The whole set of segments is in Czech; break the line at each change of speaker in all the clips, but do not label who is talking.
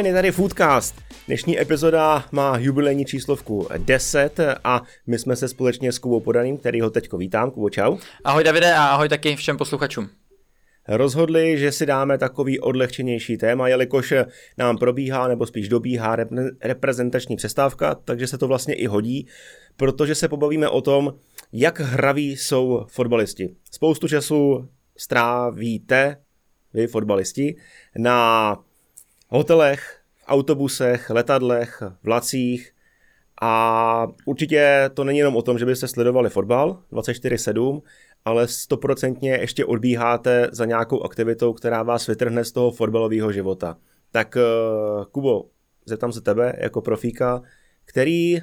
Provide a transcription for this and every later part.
Dobrý den, je tady Foodcast. Dnešní epizoda má jubilejní číslovku 10 a my jsme se společně s Kubou Podaným, který ho teďko vítám. Kubo, čau.
Ahoj Davide a ahoj taky všem posluchačům.
Rozhodli, že si dáme takový odlehčenější téma, jelikož nám probíhá nebo spíš dobíhá reprezentační přestávka, takže se to vlastně i hodí, protože se pobavíme o tom, jak hraví jsou fotbalisti. Spoustu času strávíte, vy fotbalisti, na hotelech, autobusech, letadlech, vlacích a určitě to není jenom o tom, že byste sledovali fotbal 24-7, ale stoprocentně ještě odbíháte za nějakou aktivitou, která vás vytrhne z toho fotbalového života. Tak eh, Kubo, zeptám se tebe jako profíka, který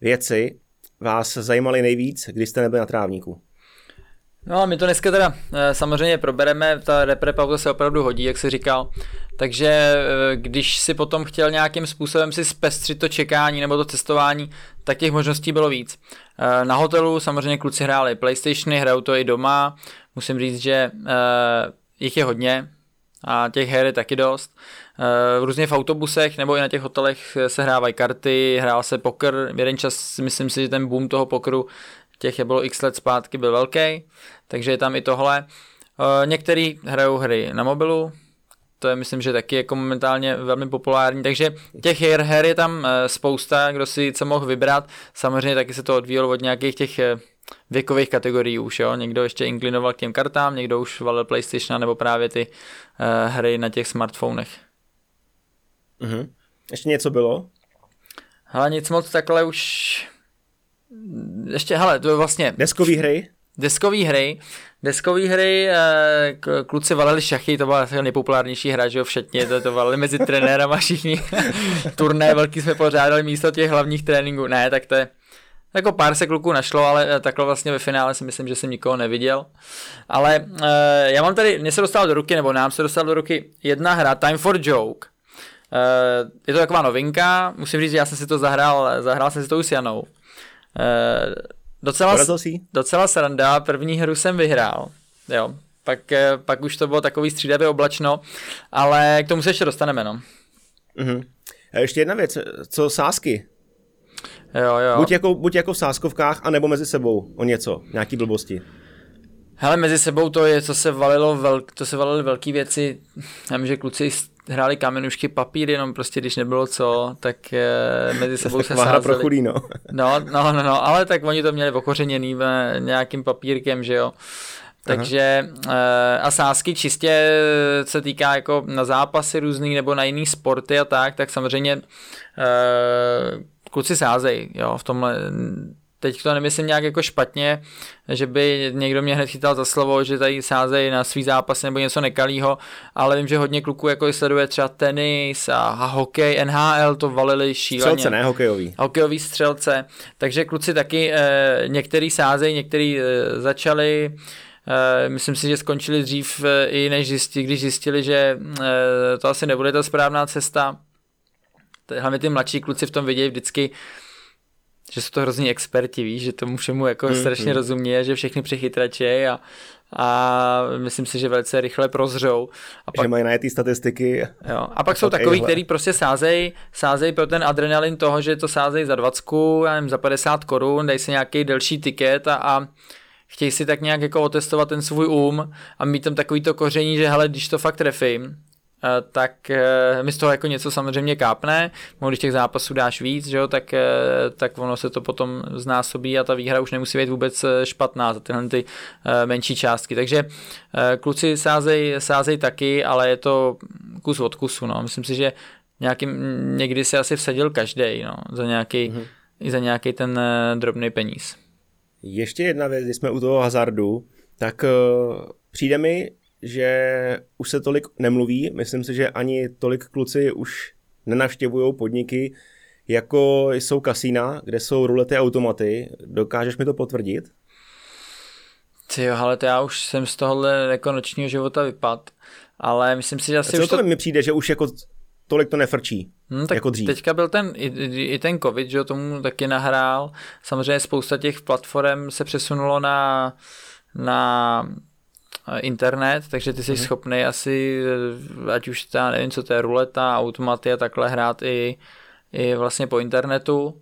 věci vás zajímaly nejvíc, když jste nebyli na trávníku?
No a my to dneska teda eh, samozřejmě probereme, ta repre pauza se opravdu hodí, jak jsi říkal, takže eh, když si potom chtěl nějakým způsobem si zpestřit to čekání nebo to cestování, tak těch možností bylo víc. Eh, na hotelu samozřejmě kluci hráli Playstationy, hrajou to i doma, musím říct, že jich je hodně a těch her je taky dost. Různě v autobusech nebo i na těch hotelech se hrávají karty, hrál se poker, jeden čas myslím si, že ten boom toho pokeru těch je bylo x let zpátky, byl velký, takže je tam i tohle. Eh, některý hrajou hry na mobilu, to je myslím, že taky jako momentálně velmi populární, takže těch her, her je tam eh, spousta, kdo si co mohl vybrat, samozřejmě taky se to odvíjelo od nějakých těch eh, věkových kategorií už, jo, někdo ještě inklinoval k těm kartám, někdo už valil PlayStation nebo právě ty uh, hry na těch smartfonech.
Mhm. Ještě něco bylo?
Ale nic moc takhle už ještě, hele, to je vlastně...
Deskový hry?
Deskový hry. Deskový hry, eh, kluci valili šachy, to byla nejpopulárnější hra, že jo, všetně, to, to valili mezi trenérama všichni. Turné velký jsme pořádali místo těch hlavních tréninků. Ne, tak to je, jako pár se kluků našlo, ale eh, takhle vlastně ve finále si myslím, že jsem nikoho neviděl. Ale e, já mám tady, mně se dostal do ruky, nebo nám se dostal do ruky jedna hra, Time for Joke. E, je to taková novinka, musím říct, že já jsem si to zahrál, zahrál jsem si to už s Janou. Uh, docela, docela sranda, první hru jsem vyhrál, jo, pak, eh, pak už to bylo takový střídavě oblačno, ale k tomu se ještě dostaneme, no.
Uh-huh. A ještě jedna věc, co sásky?
Jo, jo.
Buď jako, buď jako v sáskovkách, anebo mezi sebou o něco, nějaký blbosti.
Hele, mezi sebou to je, co se valilo, velk, to se valily velké věci. Já vím, že kluci hráli kamenušky papír, jenom prostě když nebylo co, tak e, mezi sebou se
sázeli. pro chudý, no.
no. No, no, no, ale tak oni to měli okořeněný nějakým papírkem, že jo. Takže e, a sázky čistě se týká jako na zápasy různý nebo na jiný sporty a tak, tak samozřejmě e, kluci sázejí, jo, v tomhle teď to nemyslím nějak jako špatně, že by někdo mě hned chytal za slovo, že tady sázejí na svý zápas nebo něco nekalýho, ale vím, že hodně kluků jako sleduje třeba tenis a, a hokej, NHL to valili šíleně.
Střelce, ne hokejový.
Hokejový střelce, takže kluci taky eh, některý sázejí, některý eh, začali, Uh, myslím si, že skončili dřív uh, i než zjistili, když zjistili, že uh, to asi nebude ta správná cesta. Hlavně ty mladší kluci v tom vidějí vždycky že jsou to hrozní experti, víš, že tomu všemu jako mm, strašně mm. rozumí a že všechny přechytrače a, a myslím si, že velice rychle prozřou.
A pak, že mají na ty statistiky.
Jo. A pak jsou takový, kteří prostě sázej, sázej pro ten adrenalin toho, že to sázej za 20, já nevím, za 50 korun, dají si nějaký delší tiket a, a chtějí si tak nějak jako otestovat ten svůj um a mít tam takový to koření, že hele, když to fakt trefím, tak eh, mi z toho jako něco samozřejmě kápne, když těch zápasů dáš víc, že jo, tak, eh, tak ono se to potom znásobí a ta výhra už nemusí být vůbec špatná za tyhle ty menší částky. Takže kluci sázej, sázej taky, ale je to kus od kusu, no. Myslím si, že nějakým, někdy se asi vsadil každý, no, za nějaký, mm-hmm. i za nějaký ten drobný peníz.
Ještě jedna věc, když jsme u toho hazardu, tak uh, přijde mi, že už se tolik nemluví. Myslím si, že ani tolik kluci už nenavštěvují podniky, jako jsou kasína, kde jsou rulety automaty. Dokážeš mi to potvrdit?
Ty jo, ale to já už jsem z tohohle jako nočního života vypad, ale myslím si, že asi
co
už to...
mi přijde, že už jako tolik to nefrčí, hmm, tak jako dřív.
Teďka byl ten, i, i ten covid, že tomu taky nahrál. Samozřejmě spousta těch platform se přesunulo na, na internet, takže ty jsi mm-hmm. schopný asi, ať už ta, nevím, co to je, ruleta, automaty a takhle hrát i, i vlastně po internetu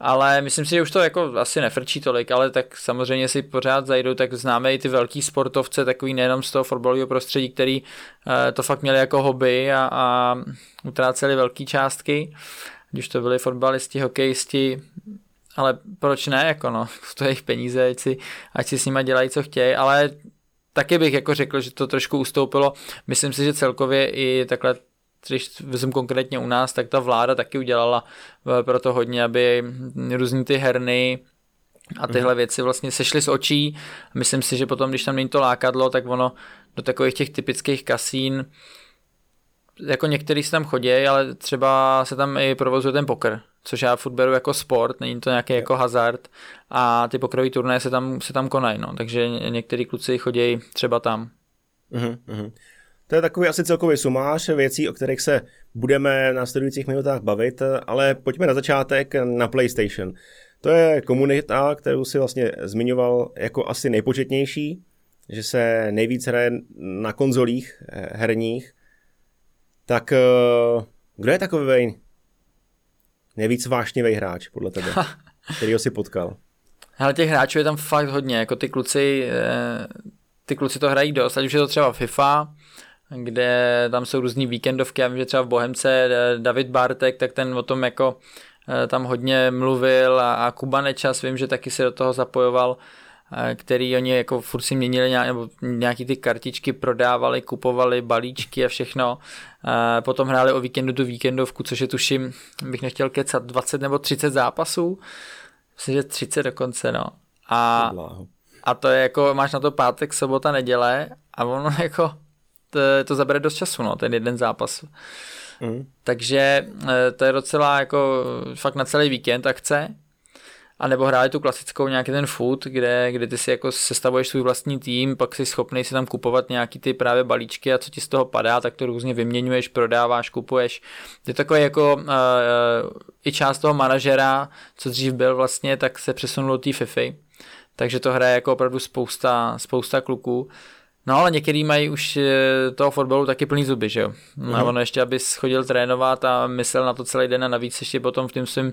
ale myslím si, že už to jako asi nefrčí tolik, ale tak samozřejmě si pořád zajdou, tak známe i ty velký sportovce, takový nejenom z toho fotbalového prostředí, který uh, to fakt měli jako hobby a, a utráceli velké částky, když to byli fotbalisti, hokejisti, ale proč ne, jako no, to je jejich peníze, ať si, ať si s nima dělají, co chtějí, ale taky bych jako řekl, že to trošku ustoupilo. Myslím si, že celkově i takhle když vezmu konkrétně u nás, tak ta vláda taky udělala eh, pro to hodně, aby různý ty herny a tyhle mm. věci vlastně sešly z očí. Myslím si, že potom, když tam není to lákadlo, tak ono do takových těch typických kasín, jako některý se tam chodí, ale třeba se tam i provozuje ten poker, což já furt beru jako sport, není to nějaký jako hazard a ty pokerové turné se tam, se tam konají, no. takže některý kluci chodí třeba tam.
Mm-hmm. To je takový asi celkový sumář věcí, o kterých se budeme v následujících minutách bavit, ale pojďme na začátek na PlayStation. To je komunita, kterou si vlastně zmiňoval jako asi nejpočetnější, že se nejvíc hraje na konzolích eh, herních. Tak eh, kdo je takový nejvíc vášnivý hráč podle tebe, který ho si potkal?
Ale těch hráčů je tam fakt hodně, jako ty kluci, eh, ty kluci to hrají dost, ať už je to třeba FIFA, kde tam jsou různý víkendovky, já vím, že třeba v Bohemce eh, David Bartek, tak ten o tom jako eh, tam hodně mluvil a, a Kuba Nečas, vím, že taky se do toho zapojoval, který oni jako furt si měnili nějak, nebo nějaký ty kartičky prodávali, kupovali balíčky a všechno. Potom hráli o víkendu tu víkendovku, což je tuším, bych nechtěl kecat, 20 nebo 30 zápasů. Myslím, že 30 dokonce, no. A, a to je jako, máš na to pátek, sobota, neděle a ono jako to, to zabere dost času, no, ten jeden zápas. Mm. Takže eh, to je docela jako fakt na celý víkend akce. A nebo hráli tu klasickou nějaký ten food, kde, kde ty si jako sestavuješ svůj vlastní tým, pak jsi schopný si tam kupovat nějaký ty právě balíčky a co ti z toho padá, tak to různě vyměňuješ, prodáváš, kupuješ. Je takový jako uh, i část toho manažera, co dřív byl vlastně, tak se přesunul do té FIFA. Takže to hraje jako opravdu spousta, spousta kluků. No ale některý mají už eh, toho fotbalu taky plný zuby, že jo. No a ono ještě, abys chodil trénovat a myslel na to celý den a navíc ještě potom v tom svém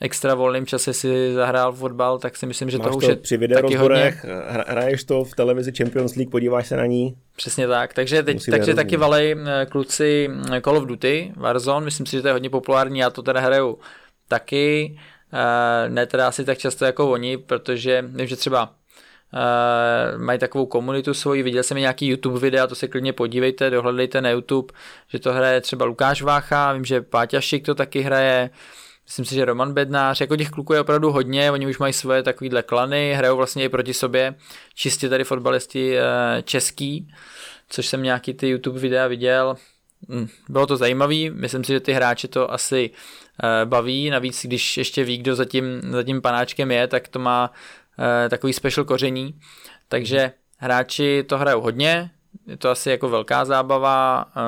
extra volném čase si zahrál fotbal, tak si myslím, že Máš to už je
při videorozborech, hraješ to v televizi Champions League, podíváš se na ní.
Přesně tak, takže, teď, takže taky valej eh, kluci eh, Call of Duty, Warzone, myslím si, že to je hodně populární, já to teda hraju taky, ne teda asi tak často jako oni, protože vím, že třeba mají takovou komunitu svoji, viděl jsem nějaký YouTube videa, to se klidně podívejte, dohledejte na YouTube, že to hraje třeba Lukáš Vácha, vím, že Páťa Šik to taky hraje, myslím si, že Roman Bednář, jako těch kluků je opravdu hodně, oni už mají svoje takovýhle klany, hrajou vlastně i proti sobě, čistě tady fotbalisti uh, český, což jsem nějaký ty YouTube videa viděl, hm, bylo to zajímavý, myslím si, že ty hráče to asi uh, baví, navíc když ještě ví, kdo za tím, za tím panáčkem je, tak to má Eh, takový special koření, takže hráči to hrajou hodně, je to asi jako velká zábava eh,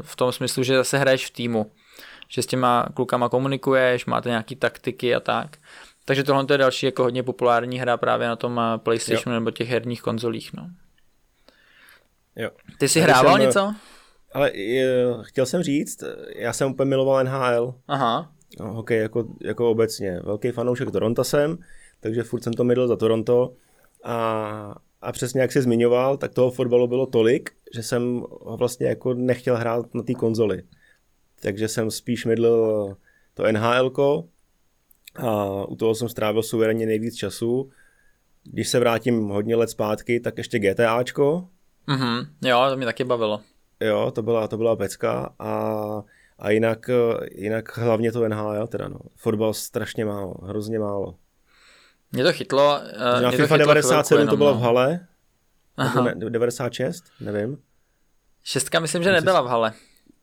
v tom smyslu, že zase hraješ v týmu, že s těma klukama komunikuješ, máte nějaký taktiky a tak. Takže tohle je další jako hodně populární hra právě na tom eh, PlayStationu jo. nebo těch herních konzolích. No.
Jo.
Ty jsi hrával jsem, něco?
Ale chtěl jsem říct, já jsem úplně miloval NHL.
Aha.
No, hokej jako, jako obecně. Velký fanoušek Toronto jsem takže furt jsem to mydl za Toronto a, a přesně jak jsi zmiňoval, tak toho fotbalu bylo tolik, že jsem ho vlastně jako nechtěl hrát na té konzoli. Takže jsem spíš mydl to NHL a u toho jsem strávil suverénně nejvíc času. Když se vrátím hodně let zpátky, tak ještě GTAčko.
Mhm, jo, to mě taky bavilo.
Jo, to byla, to byla pecka a, a jinak, jinak hlavně to NHL teda no. Fotbal strašně málo, hrozně málo.
Mě to chytlo.
Uh, na FIFA to 97 jenom, to bylo no. v hale. Ne, 96, nevím.
Šestka myslím, že tam nebyla
jsi,
v hale.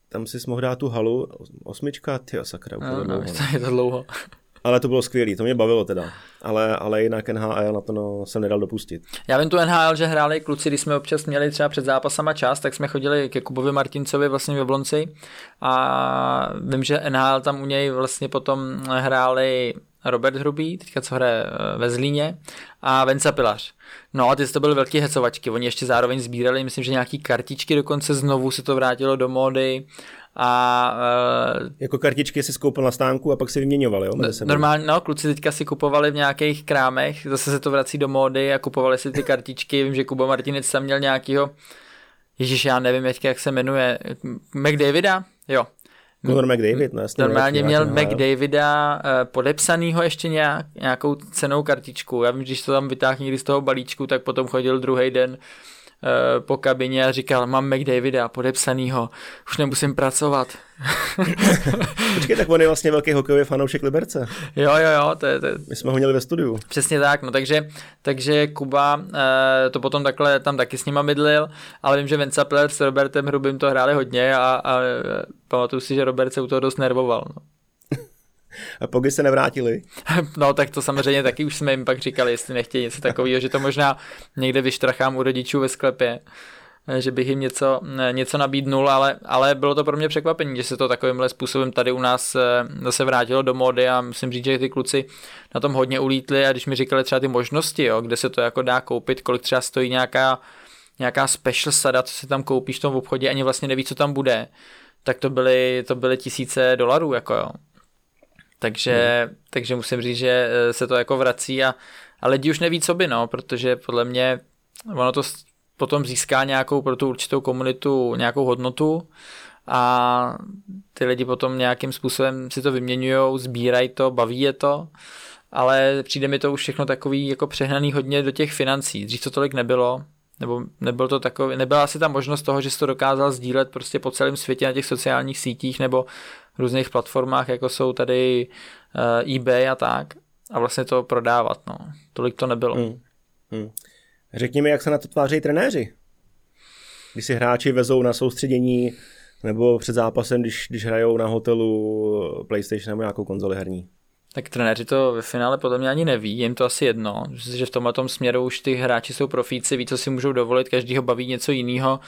Tam si mohl dát tu halu. Osmička, ty sakra,
no, no, dlouho. To je to dlouho.
Ale to bylo skvělé, to mě bavilo teda. Ale, ale jinak NHL na to no, jsem nedal dopustit.
Já vím tu NHL, že hráli kluci, když jsme občas měli třeba před zápasama čas, tak jsme chodili ke Kubovi Martincovi vlastně v Jablonci a vím, že NHL tam u něj vlastně potom hráli Robert Hrubý, teďka co hraje eh, ve Zlíně, a Venca Pilař. No a ty to byly velké hecovačky, oni ještě zároveň sbírali, myslím, že nějaký kartičky, dokonce znovu se to vrátilo do módy a...
Uh, jako kartičky si skoupil na stánku a pak si vyměňovali, jo?
Normálně, no, kluci teďka si kupovali v nějakých krámech, zase se to vrací do módy a kupovali si ty kartičky, vím, že Kuba Martinec tam měl nějakýho Ježíš, já nevím, jak se jmenuje, McDavida? Jo,
Conor McDavid,
no jasně. Normálně měl McDavida uh, podepsanýho ještě nějak, nějakou cenou kartičku. Já vím, když to tam vytáhl někdy z toho balíčku, tak potom chodil druhý den Eh, po kabině a říkal, mám McDavida podepsanýho, už nemusím pracovat.
Počkej, tak on je vlastně velký hokejový fanoušek Liberce.
Jo, jo, jo. To je, to je...
My jsme ho měli ve studiu.
Přesně tak, no takže, takže Kuba eh, to potom takhle tam taky s nima mydlil, ale vím, že Vince Sapler s Robertem Hrubým to hráli hodně a, a pamatuju si, že Robert se u toho dost nervoval. No.
A poky se nevrátili?
No tak to samozřejmě taky už jsme jim pak říkali, jestli nechtějí něco takového, že to možná někde vyštrachám u rodičů ve sklepě že bych jim něco, něco nabídnul, ale, ale bylo to pro mě překvapení, že se to takovýmhle způsobem tady u nás eh, zase vrátilo do módy a musím říct, že ty kluci na tom hodně ulítli a když mi říkali třeba ty možnosti, jo, kde se to jako dá koupit, kolik třeba stojí nějaká, nějaká special sada, co si tam koupíš v tom obchodě, ani vlastně neví, co tam bude, tak to byly, to byly tisíce dolarů, jako jo. Takže, hmm. takže musím říct, že eh, se to jako vrací a, a lidi už neví, co by, no, protože podle mě ono to potom získá nějakou pro tu určitou komunitu nějakou hodnotu a ty lidi potom nějakým způsobem si to vyměňují, sbírají to, baví je to, ale přijde mi to už všechno takový jako přehnaný hodně do těch financí. Dřív to tolik nebylo, nebo nebyl to takový, nebyla asi ta možnost toho, že jsi to dokázal sdílet prostě po celém světě na těch sociálních sítích nebo různých platformách, jako jsou tady uh, eBay a tak, a vlastně to prodávat, no. Tolik to nebylo. Hmm.
Hmm. Řekni mi, jak se na to tváří trenéři? Když si hráči vezou na soustředění nebo před zápasem, když, když hrajou na hotelu PlayStation nebo nějakou konzoli herní.
Tak trenéři to ve finále podle mě ani neví, jim to asi jedno. Že v tomhle tom směru už ty hráči jsou profíci, ví, co si můžou dovolit, každý ho baví něco jiného.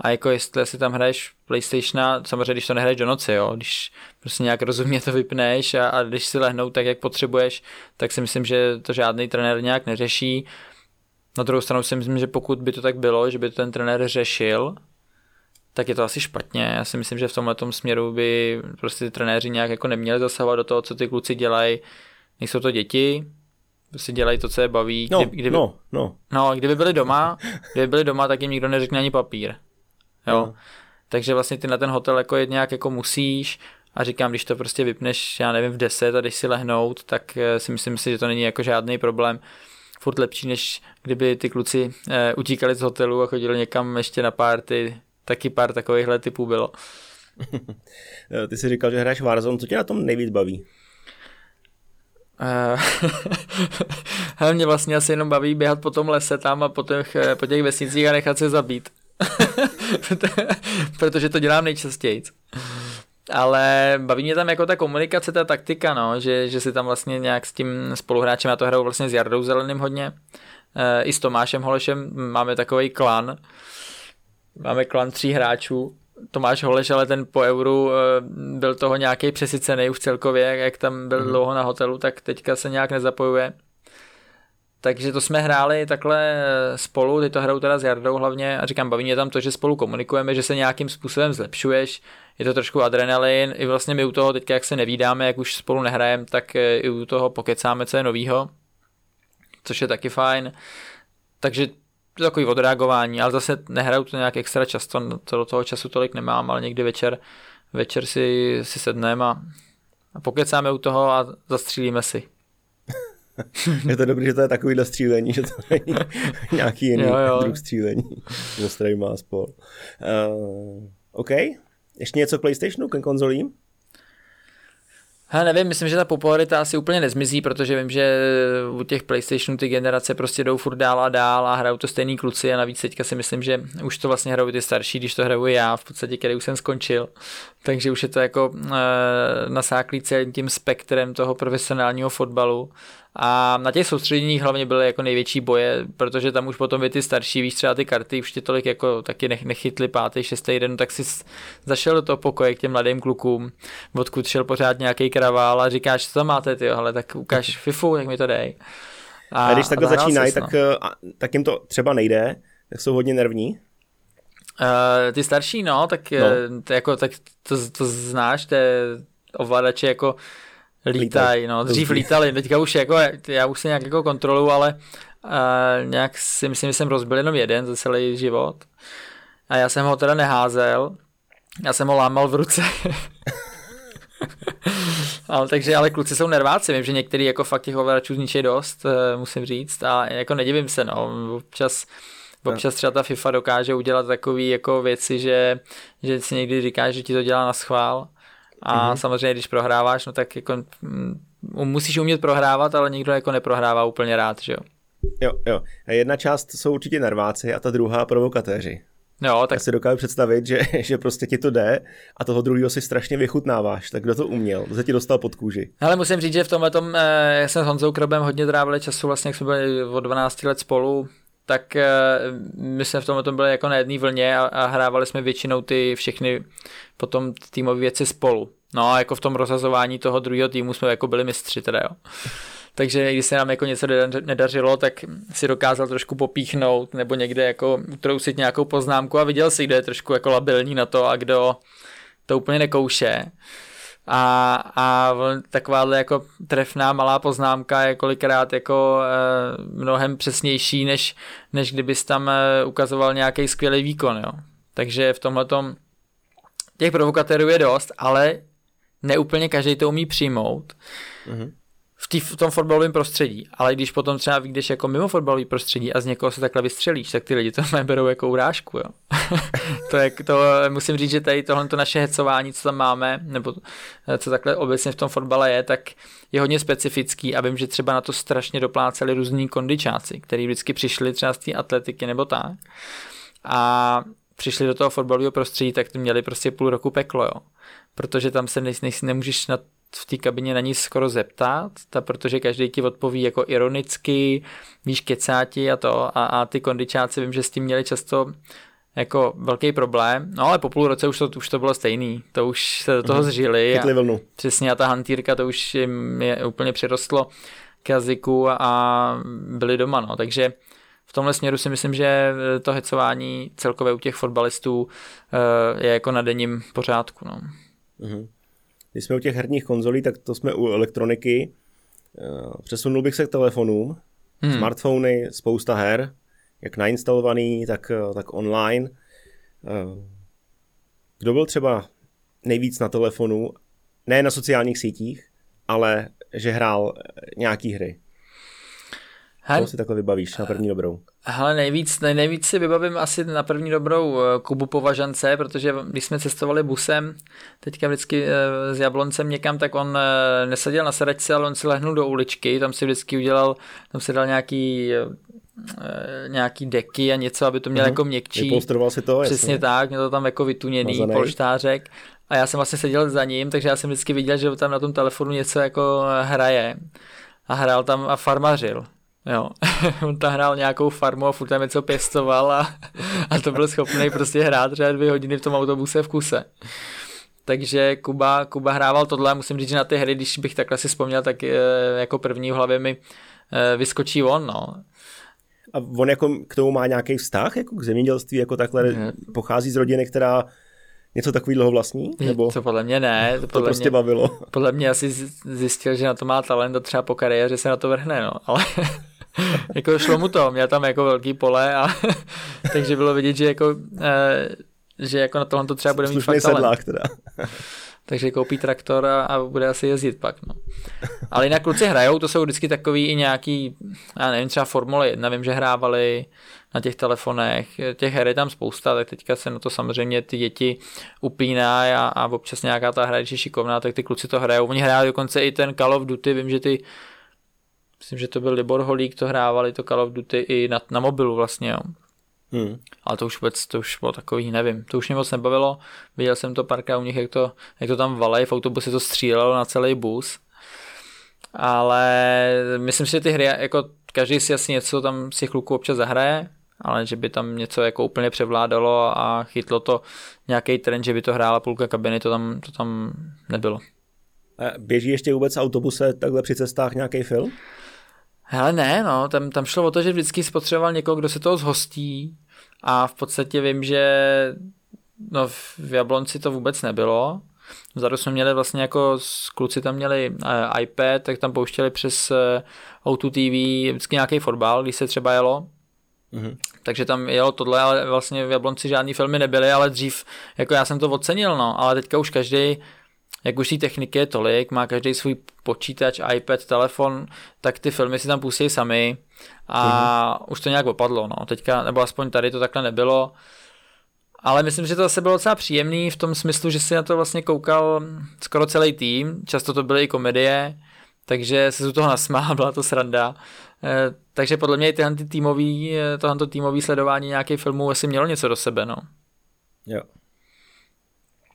A jako jestli si tam hraješ PlayStation, samozřejmě když to nehraješ do noci, jo, když prostě nějak rozumně to vypneš a, a když si lehnou tak, jak potřebuješ, tak si myslím, že to žádný trenér nějak neřeší. Na druhou stranu si myslím, že pokud by to tak bylo, že by to ten trenér řešil, tak je to asi špatně. Já si myslím, že v tomhle směru by prostě ty trenéři nějak jako neměli zasahovat do toho, co ty kluci dělají. Nejsou to děti, prostě dělají to, co je baví.
No, kdyby, no, no.
no, kdyby byli doma, kdyby byli doma, tak jim nikdo neřekne ani papír. Jo. No. Takže vlastně ty na ten hotel jako jet nějak jako musíš a říkám, když to prostě vypneš, já nevím, v 10 a když si lehnout, tak eh, si myslím si, že to není jako žádný problém. Furt lepší, než kdyby ty kluci e, utíkali z hotelu a chodili někam ještě na párty taky pár takovýchhle typů bylo.
Ty jsi říkal, že hraješ Warzone, co tě na tom nejvíc baví?
Uh, mě vlastně asi jenom baví běhat po tom lese tam a po těch, po těch vesnicích a nechat se zabít. Protože to dělám nejčastěji. Ale baví mě tam jako ta komunikace, ta taktika, no, že, že si tam vlastně nějak s tím spoluhráčem, já to hraju vlastně s Jardou Zeleným hodně, e, i s Tomášem Holešem máme takový klan, Máme klan tří hráčů. Tomáš Holeš, ale ten po euru eh, byl toho nějaký přesycený už celkově, jak tam byl mm. dlouho na hotelu, tak teďka se nějak nezapojuje. Takže to jsme hráli takhle eh, spolu, teď to hrajou teda s Jardou hlavně a říkám, baví mě tam to, že spolu komunikujeme, že se nějakým způsobem zlepšuješ, je to trošku adrenalin, i vlastně my u toho teďka, jak se nevídáme, jak už spolu nehrajeme, tak eh, i u toho pokecáme, co je novýho, což je taky fajn. Takže to takový odreagování, ale zase nehraju to nějak extra často, to do toho času tolik nemám, ale někdy večer, večer si, si sedneme a, a pokecáme u toho a zastřílíme si.
je to dobré, že to je takovýhle střílení, že to není nějaký jiný jo, jo. druh střílení, že má spol. Uh, OK, ještě něco k PlayStationu, k konzolím?
Já nevím, myslím, že ta popularita asi úplně nezmizí, protože vím, že u těch PlayStationů ty generace prostě jdou furt dál a dál a hrajou to stejný kluci a navíc teďka si myslím, že už to vlastně hrajou ty starší, když to hraju já, v podstatě, který už jsem skončil. Takže už je to jako e, nasáklý celým tím spektrem toho profesionálního fotbalu A na těch soustředěních hlavně byly jako největší boje, protože tam už potom by ty starší, víš, třeba ty karty už tě tolik jako taky nech, nechytli pátý, šestý den, tak si zašel do toho pokoje k těm mladým klukům, odkud šel pořád nějaký kravál a říkáš, co tam máte, ty, ale tak ukáž FIFU, jak mi to dej.
A, a když takhle začínají, tak, no. tak jim to třeba nejde, tak jsou hodně nervní.
Uh, ty starší, no, tak, no. To, jako, tak to, to znáš, to je ovladače jako lítají, no, dřív lítali, teďka už jako, já už se nějak jako kontrolu, ale uh, nějak si myslím, že jsem rozbil jenom jeden za celý život. A já jsem ho teda neházel, já jsem ho lámal v ruce. ale, takže, ale kluci jsou nerváci, vím, že některý jako fakt těch ovladačů zničí dost, uh, musím říct, a jako nedivím se, no, občas Občas třeba ta FIFA dokáže udělat takové jako věci, že, že si někdy říká, že ti to dělá na schvál. A mm-hmm. samozřejmě, když prohráváš, no tak jako mm, musíš umět prohrávat, ale nikdo jako neprohrává úplně rád, že jo.
Jo, jo. A jedna část jsou určitě nerváci a ta druhá provokatéři.
Jo, tak...
Já si dokážu představit, že, že prostě ti to jde a toho druhého si strašně vychutnáváš. Tak kdo to uměl? Kdo se ti dostal pod kůži?
Ale musím říct, že v tomhle tom, eh, já jsem s Honzou Krobem hodně trávili času, vlastně jak jsme byli od 12 let spolu, tak eh, my jsme v tomhle tom byli jako na jedné vlně a, a hrávali jsme většinou ty všechny potom týmové věci spolu. No a jako v tom rozhazování toho druhého týmu jsme jako byli mistři teda jo. Takže když se nám jako něco nedařilo, tak si dokázal trošku popíchnout nebo někde jako utrousit nějakou poznámku a viděl si, kdo je trošku jako labilní na to a kdo to úplně nekouše. A, a takováhle jako trefná malá poznámka je kolikrát jako e, mnohem přesnější, než, než kdybys tam e, ukazoval nějaký skvělý výkon, jo. Takže v tomhle těch provokatérů je dost, ale neúplně každý to umí přijmout. Mm-hmm v, tý, v tom fotbalovém prostředí, ale když potom třeba vyjdeš jako mimo fotbalový prostředí a z někoho se takhle vystřelíš, tak ty lidi to berou jako urážku, jo. to je, to musím říct, že tady tohle naše hecování, co tam máme, nebo co takhle obecně v tom fotbale je, tak je hodně specifický a vím, že třeba na to strašně dopláceli různí kondičáci, kteří vždycky přišli třeba z té atletiky nebo tak a přišli do toho fotbalového prostředí, tak měli prostě půl roku peklo, jo. Protože tam se ne, ne, nemůžeš na v té kabině na ní skoro zeptat, ta, protože každý ti odpoví jako ironicky, víš, kecáti a to a, a ty kondičáci vím, že s tím měli často jako velký problém, no ale po půl roce už to, už to bylo stejný, to už se do toho mhm. zžili.
A, vlnu.
Přesně a ta hantýrka to už jim je úplně přirostlo k jazyku a byli doma, no, takže v tomhle směru si myslím, že to hecování celkově u těch fotbalistů eh, je jako na denním pořádku, no. Mm-hmm.
Když jsme u těch herních konzolí, tak to jsme u elektroniky. Eh, přesunul bych se k telefonům. Hmm. Smartfony, spousta her, jak nainstalovaný, tak, eh, tak online. Eh, kdo byl třeba nejvíc na telefonu, ne na sociálních sítích, ale že hrál nějaký hry? Co si takhle vybavíš na první dobrou?
Hele, nejvíc, nej, nejvíc si vybavím asi na první dobrou eh, Kubu Považance, protože když jsme cestovali busem, teďka vždycky eh, s Jabloncem někam, tak on eh, neseděl na sedačce, ale on si lehnul do uličky, tam si vždycky udělal, tam si dal nějaký nějaký deky a něco, aby to měl uh-huh. jako měkčí.
Vypolstroval si to,
Přesně
jasně.
tak, měl to tam jako vytuněný Mazanej. polštářek. A já jsem vlastně seděl za ním, takže já jsem vždycky viděl, že tam na tom telefonu něco jako hraje. A hrál tam a farmařil. Jo, on tam hrál nějakou farmu a furt tam něco pěstoval a, a to byl schopný prostě hrát třeba dvě hodiny v tom autobuse v kuse. Takže Kuba, Kuba hrával tohle a musím říct, že na ty hry, když bych takhle si vzpomněl, tak e, jako první v hlavě mi e, vyskočí on, no.
A on jako k tomu má nějaký vztah, jako k zemědělství, jako takhle pochází z rodiny, která něco takového vlastní? Nebo
to podle mě ne.
To, podle to prostě mě, bavilo.
Podle mě asi zjistil, že na to má talent a třeba po kariéře se na to vrhne, no. Ale jako šlo mu to, měl tam jako velký pole a takže bylo vidět, že jako, e, že jako na tohle to třeba bude mít fakt
sedlák teda.
takže koupí traktor a, a bude asi jezdit pak. No. Ale jinak kluci hrajou, to jsou vždycky takový i nějaký, já nevím, třeba Formule 1, vím, že hrávali na těch telefonech, těch her je tam spousta, tak teďka se na to samozřejmě ty děti upíná a, a občas nějaká ta hra je šikovná, tak ty kluci to hrajou. Oni hrají dokonce i ten Call of Duty, vím, že ty myslím, že to byl Libor Holík, to hrávali to Call of Duty i na, na mobilu vlastně, jo. Hmm. Ale to už vůbec, to už bylo takový, nevím, to už mě moc nebavilo. Viděl jsem to párkrát u nich, jak to, jak to tam valej, v autobuse to střílelo na celý bus. ale myslím si, že ty hry, jako každý si asi něco tam si chluku občas zahraje, ale že by tam něco jako úplně převládalo a chytlo to nějaký trend, že by to hrála půlka kabiny, to tam, to tam nebylo.
A běží ještě vůbec autobuse takhle při cestách nějaký film?
Hele ne, no, tam, tam šlo o to, že vždycky spotřeboval někoho, kdo se toho zhostí a v podstatě vím, že no, v Jablonci to vůbec nebylo. Vzadu jsme měli vlastně jako kluci tam měli uh, iPad, tak tam pouštěli přes uh, O2 TV vždycky nějaký fotbal, když se třeba jelo. Mm-hmm. Takže tam jelo tohle, ale vlastně v Jablonci žádný filmy nebyly, ale dřív, jako já jsem to ocenil, no, ale teďka už každý jak už té techniky je tolik, má každý svůj počítač, iPad, telefon, tak ty filmy si tam pustí sami a mm-hmm. už to nějak opadlo, no. Teďka, nebo aspoň tady to takhle nebylo. Ale myslím, že to zase bylo docela příjemný v tom smyslu, že si na to vlastně koukal skoro celý tým, často to byly i komedie, takže se z toho nasmál, byla to sranda. E, takže podle mě i tyhle týmový, eh, tohle týmový sledování nějakých filmů asi mělo něco do sebe, no.
Jo.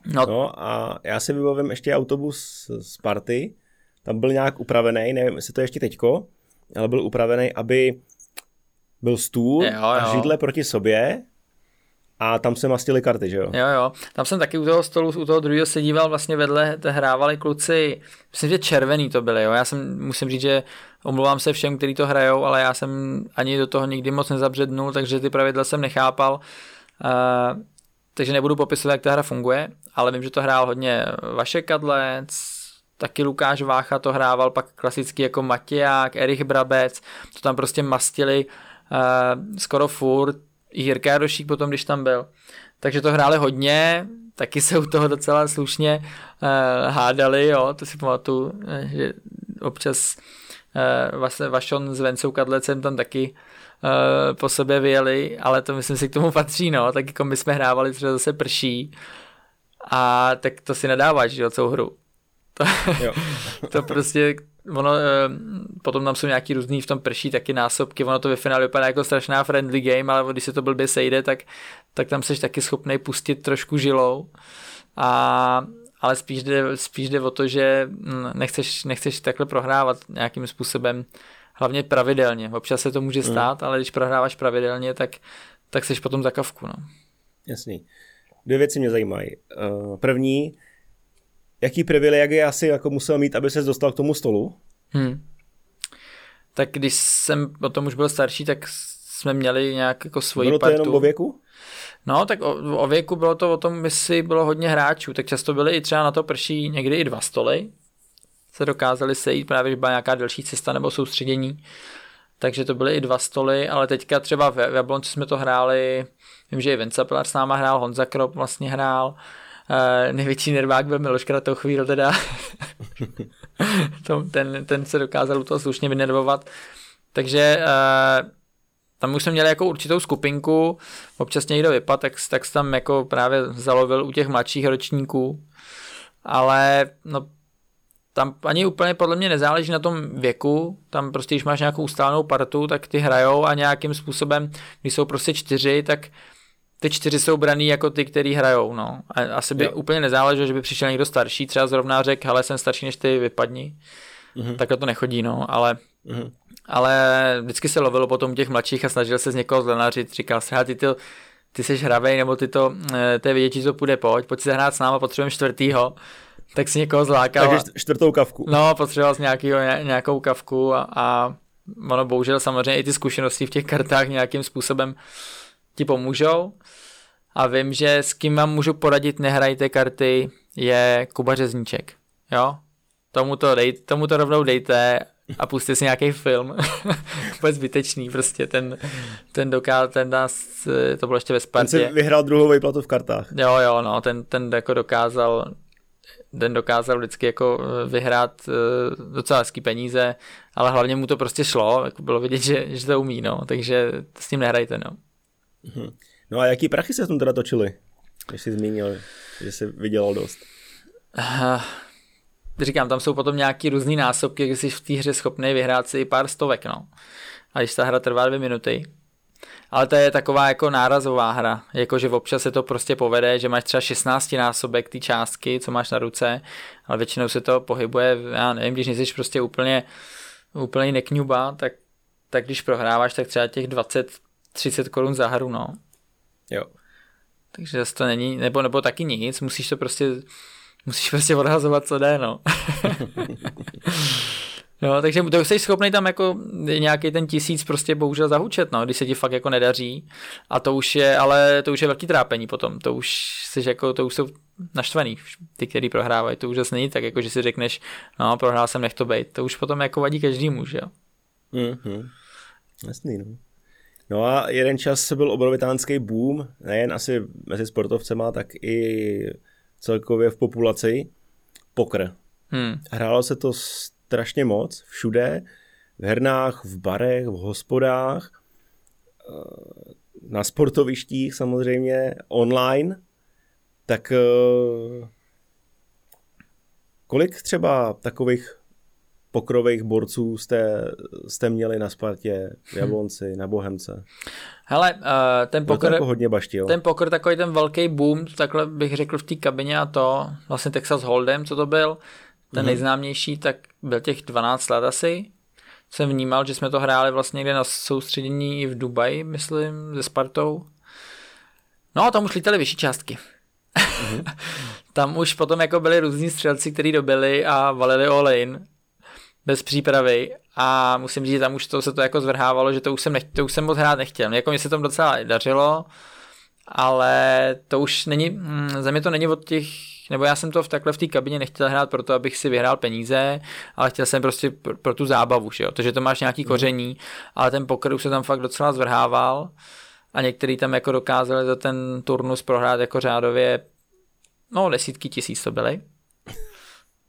No. no a já si vybavím ještě autobus z party, tam byl nějak upravený, nevím, jestli to je ještě teďko, ale byl upravený, aby byl stůl jo, jo. a židle proti sobě a tam se mastily karty, že jo?
Jo, jo. Tam jsem taky u toho stolu, u toho druhého se díval vlastně vedle, hrávali kluci, myslím, že červený to byly, jo. Já jsem, musím říct, že omlouvám se všem, kteří to hrajou, ale já jsem ani do toho nikdy moc nezabřednul, takže ty pravidla jsem nechápal. Uh, takže nebudu popisovat, jak ta hra funguje, ale vím, že to hrál hodně Vašek Kadlec, taky Lukáš Vácha to hrával, pak klasicky jako Matěják, Erich Brabec, to tam prostě mastili uh, skoro furt, Jirka Jarošík potom, když tam byl. Takže to hráli hodně, taky se u toho docela slušně uh, hádali, jo, to si pamatuju, eh, že občas uh, vlastně Vašon s Vencou Kadlecem tam taky uh, po sobě vyjeli, ale to myslím si k tomu patří, no, tak jako my jsme hrávali třeba zase prší a tak to si nedáváš, jo, celou hru. To, jo. to prostě, ono, uh, potom tam jsou nějaký různý v tom prší taky násobky, ono to ve finále vypadá jako strašná friendly game, ale když se to blbě sejde, tak, tak tam jsi taky schopný pustit trošku žilou. A, ale spíš jde, spíš jde o to, že hm, nechceš, nechceš takhle prohrávat nějakým způsobem hlavně pravidelně. Občas se to může hmm. stát, mm. ale když prohráváš pravidelně, tak, tak jsi potom za kavku. No.
Jasný. Dvě věci mě zajímají. Uh, první, jaký privilegie asi jako musel mít, aby se dostal k tomu stolu? Hmm.
Tak když jsem o tom už byl starší, tak jsme měli nějak jako svoji
Bylo to
partu.
jenom o věku?
No, tak o, o věku bylo to o tom, jestli bylo hodně hráčů, tak často byly i třeba na to prší někdy i dva stoly, se dokázali sejít, právě že byla nějaká delší cesta nebo soustředění. Takže to byly i dva stoly, ale teďka třeba v Jablonci jsme to hráli, vím, že i Vince Pilar s náma hrál, Honza Krop vlastně hrál, největší nervák byl Miloš chvíli teda. ten, ten se dokázal u toho slušně vynervovat. Takže uh, tam už jsme měli jako určitou skupinku, občas někdo vypad, tak, tak tam jako právě zalovil u těch mladších ročníků, ale no tam ani úplně podle mě nezáleží na tom věku, tam prostě, když máš nějakou ustálenou partu, tak ty hrajou a nějakým způsobem, když jsou prostě čtyři, tak ty čtyři jsou braný jako ty, který hrajou, no. A asi by jo. úplně nezáleželo, že by přišel někdo starší, třeba zrovna řekl, hele, jsem starší než ty, vypadni. Mm-hmm. Takhle to nechodí, no, ale mm-hmm. ale vždycky se lovilo potom těch mladších a snažil se z někoho zlenařit, říkal se, ty, ty, ty jsi hravej, nebo ty to, eh, to je vidět, že to půjde, pojď, pojď si zahrát s náma, potřebujeme čtvrtýho tak si někoho zlákal.
Takže čtvrtou kavku.
No, potřeboval jsi nějakýho, nějakou kavku a, a ono bohužel samozřejmě i ty zkušenosti v těch kartách nějakým způsobem ti pomůžou. A vím, že s kým vám můžu poradit, nehrajte karty, je Kuba Řezníček. Jo? Tomu to, dej, tomu to rovnou dejte a pustíte si nějaký film. Úplně zbytečný, prostě ten, ten dokázal, ten nás, to bylo ještě ve Spartě.
Ten si vyhrál druhou výplatu v kartách.
Jo, jo, no, ten, ten jako dokázal ten dokázal vždycky jako eh, vyhrát eh, docela hezký peníze, ale hlavně mu to prostě šlo, jako bylo vidět, že, že to umí, no, takže s tím nehrajte, no.
Mhm. No a jaký prachy se tam teda točili, když jsi zmínil, že jsi vydělal dost?
Uh, říkám, tam jsou potom nějaký různý násobky, když jsi v té hře schopný vyhrát si i pár stovek, no. A když ta hra trvá dvě minuty, ale to je taková jako nárazová hra, jako že občas se to prostě povede, že máš třeba 16 násobek ty částky, co máš na ruce, ale většinou se to pohybuje, já nevím, když nejsi prostě úplně, úplně nekňuba, tak, tak když prohráváš, tak třeba těch 20-30 korun za hru, no.
Jo.
Takže zase to není, nebo, nebo taky nic, musíš to prostě, musíš prostě odhazovat, co jde, no. No, takže to jsi schopný tam jako nějaký ten tisíc prostě bohužel zahučet, no, když se ti fakt jako nedaří. A to už je, ale to už je velký trápení potom. To už jsi jako, to už jsou naštvaný, ty, kteří prohrávají. To už zase není tak, jako že si řekneš, no, prohrál jsem, nech to být. To už potom jako vadí každému, že jo.
Mm-hmm. Jasný, no. No a jeden čas byl obrovitánský boom, nejen asi mezi sportovcema, tak i celkově v populaci, pokr. Hmm. Hrálo se to strašně moc, všude, v hernách, v barech, v hospodách, eh, na sportovištích samozřejmě, online, tak eh, kolik třeba takových pokrových borců jste, jste měli na Spartě, v Jablonci, na Bohemce?
Hele, uh, ten pokr,
jako hodně baštil.
ten pokr, takový ten velký boom, takhle bych řekl v té kabině a to, vlastně Texas Hold'em, co to byl, ten mm-hmm. nejznámější, tak byl těch 12 let asi. Jsem vnímal, že jsme to hráli vlastně někde na soustředění v Dubaji, myslím, se Spartou. No a tam už lítali vyšší částky. Mm-hmm. tam už potom jako byli různí střelci, kteří dobili a valili all in bez přípravy a musím říct, že tam už to se to jako zvrhávalo, že to už jsem, nech, to už jsem moc hrát nechtěl. Jako mi se tam docela dařilo, ale to už není, hm, za mě to není od těch nebo já jsem to v takhle v té kabině nechtěl hrát proto, abych si vyhrál peníze, ale chtěl jsem prostě pro, pro tu zábavu, že jo? to, že to máš nějaký mhm. koření, ale ten poker už se tam fakt docela zvrhával a některý tam jako dokázali za ten turnus prohrát jako řádově, no desítky tisíc to byly.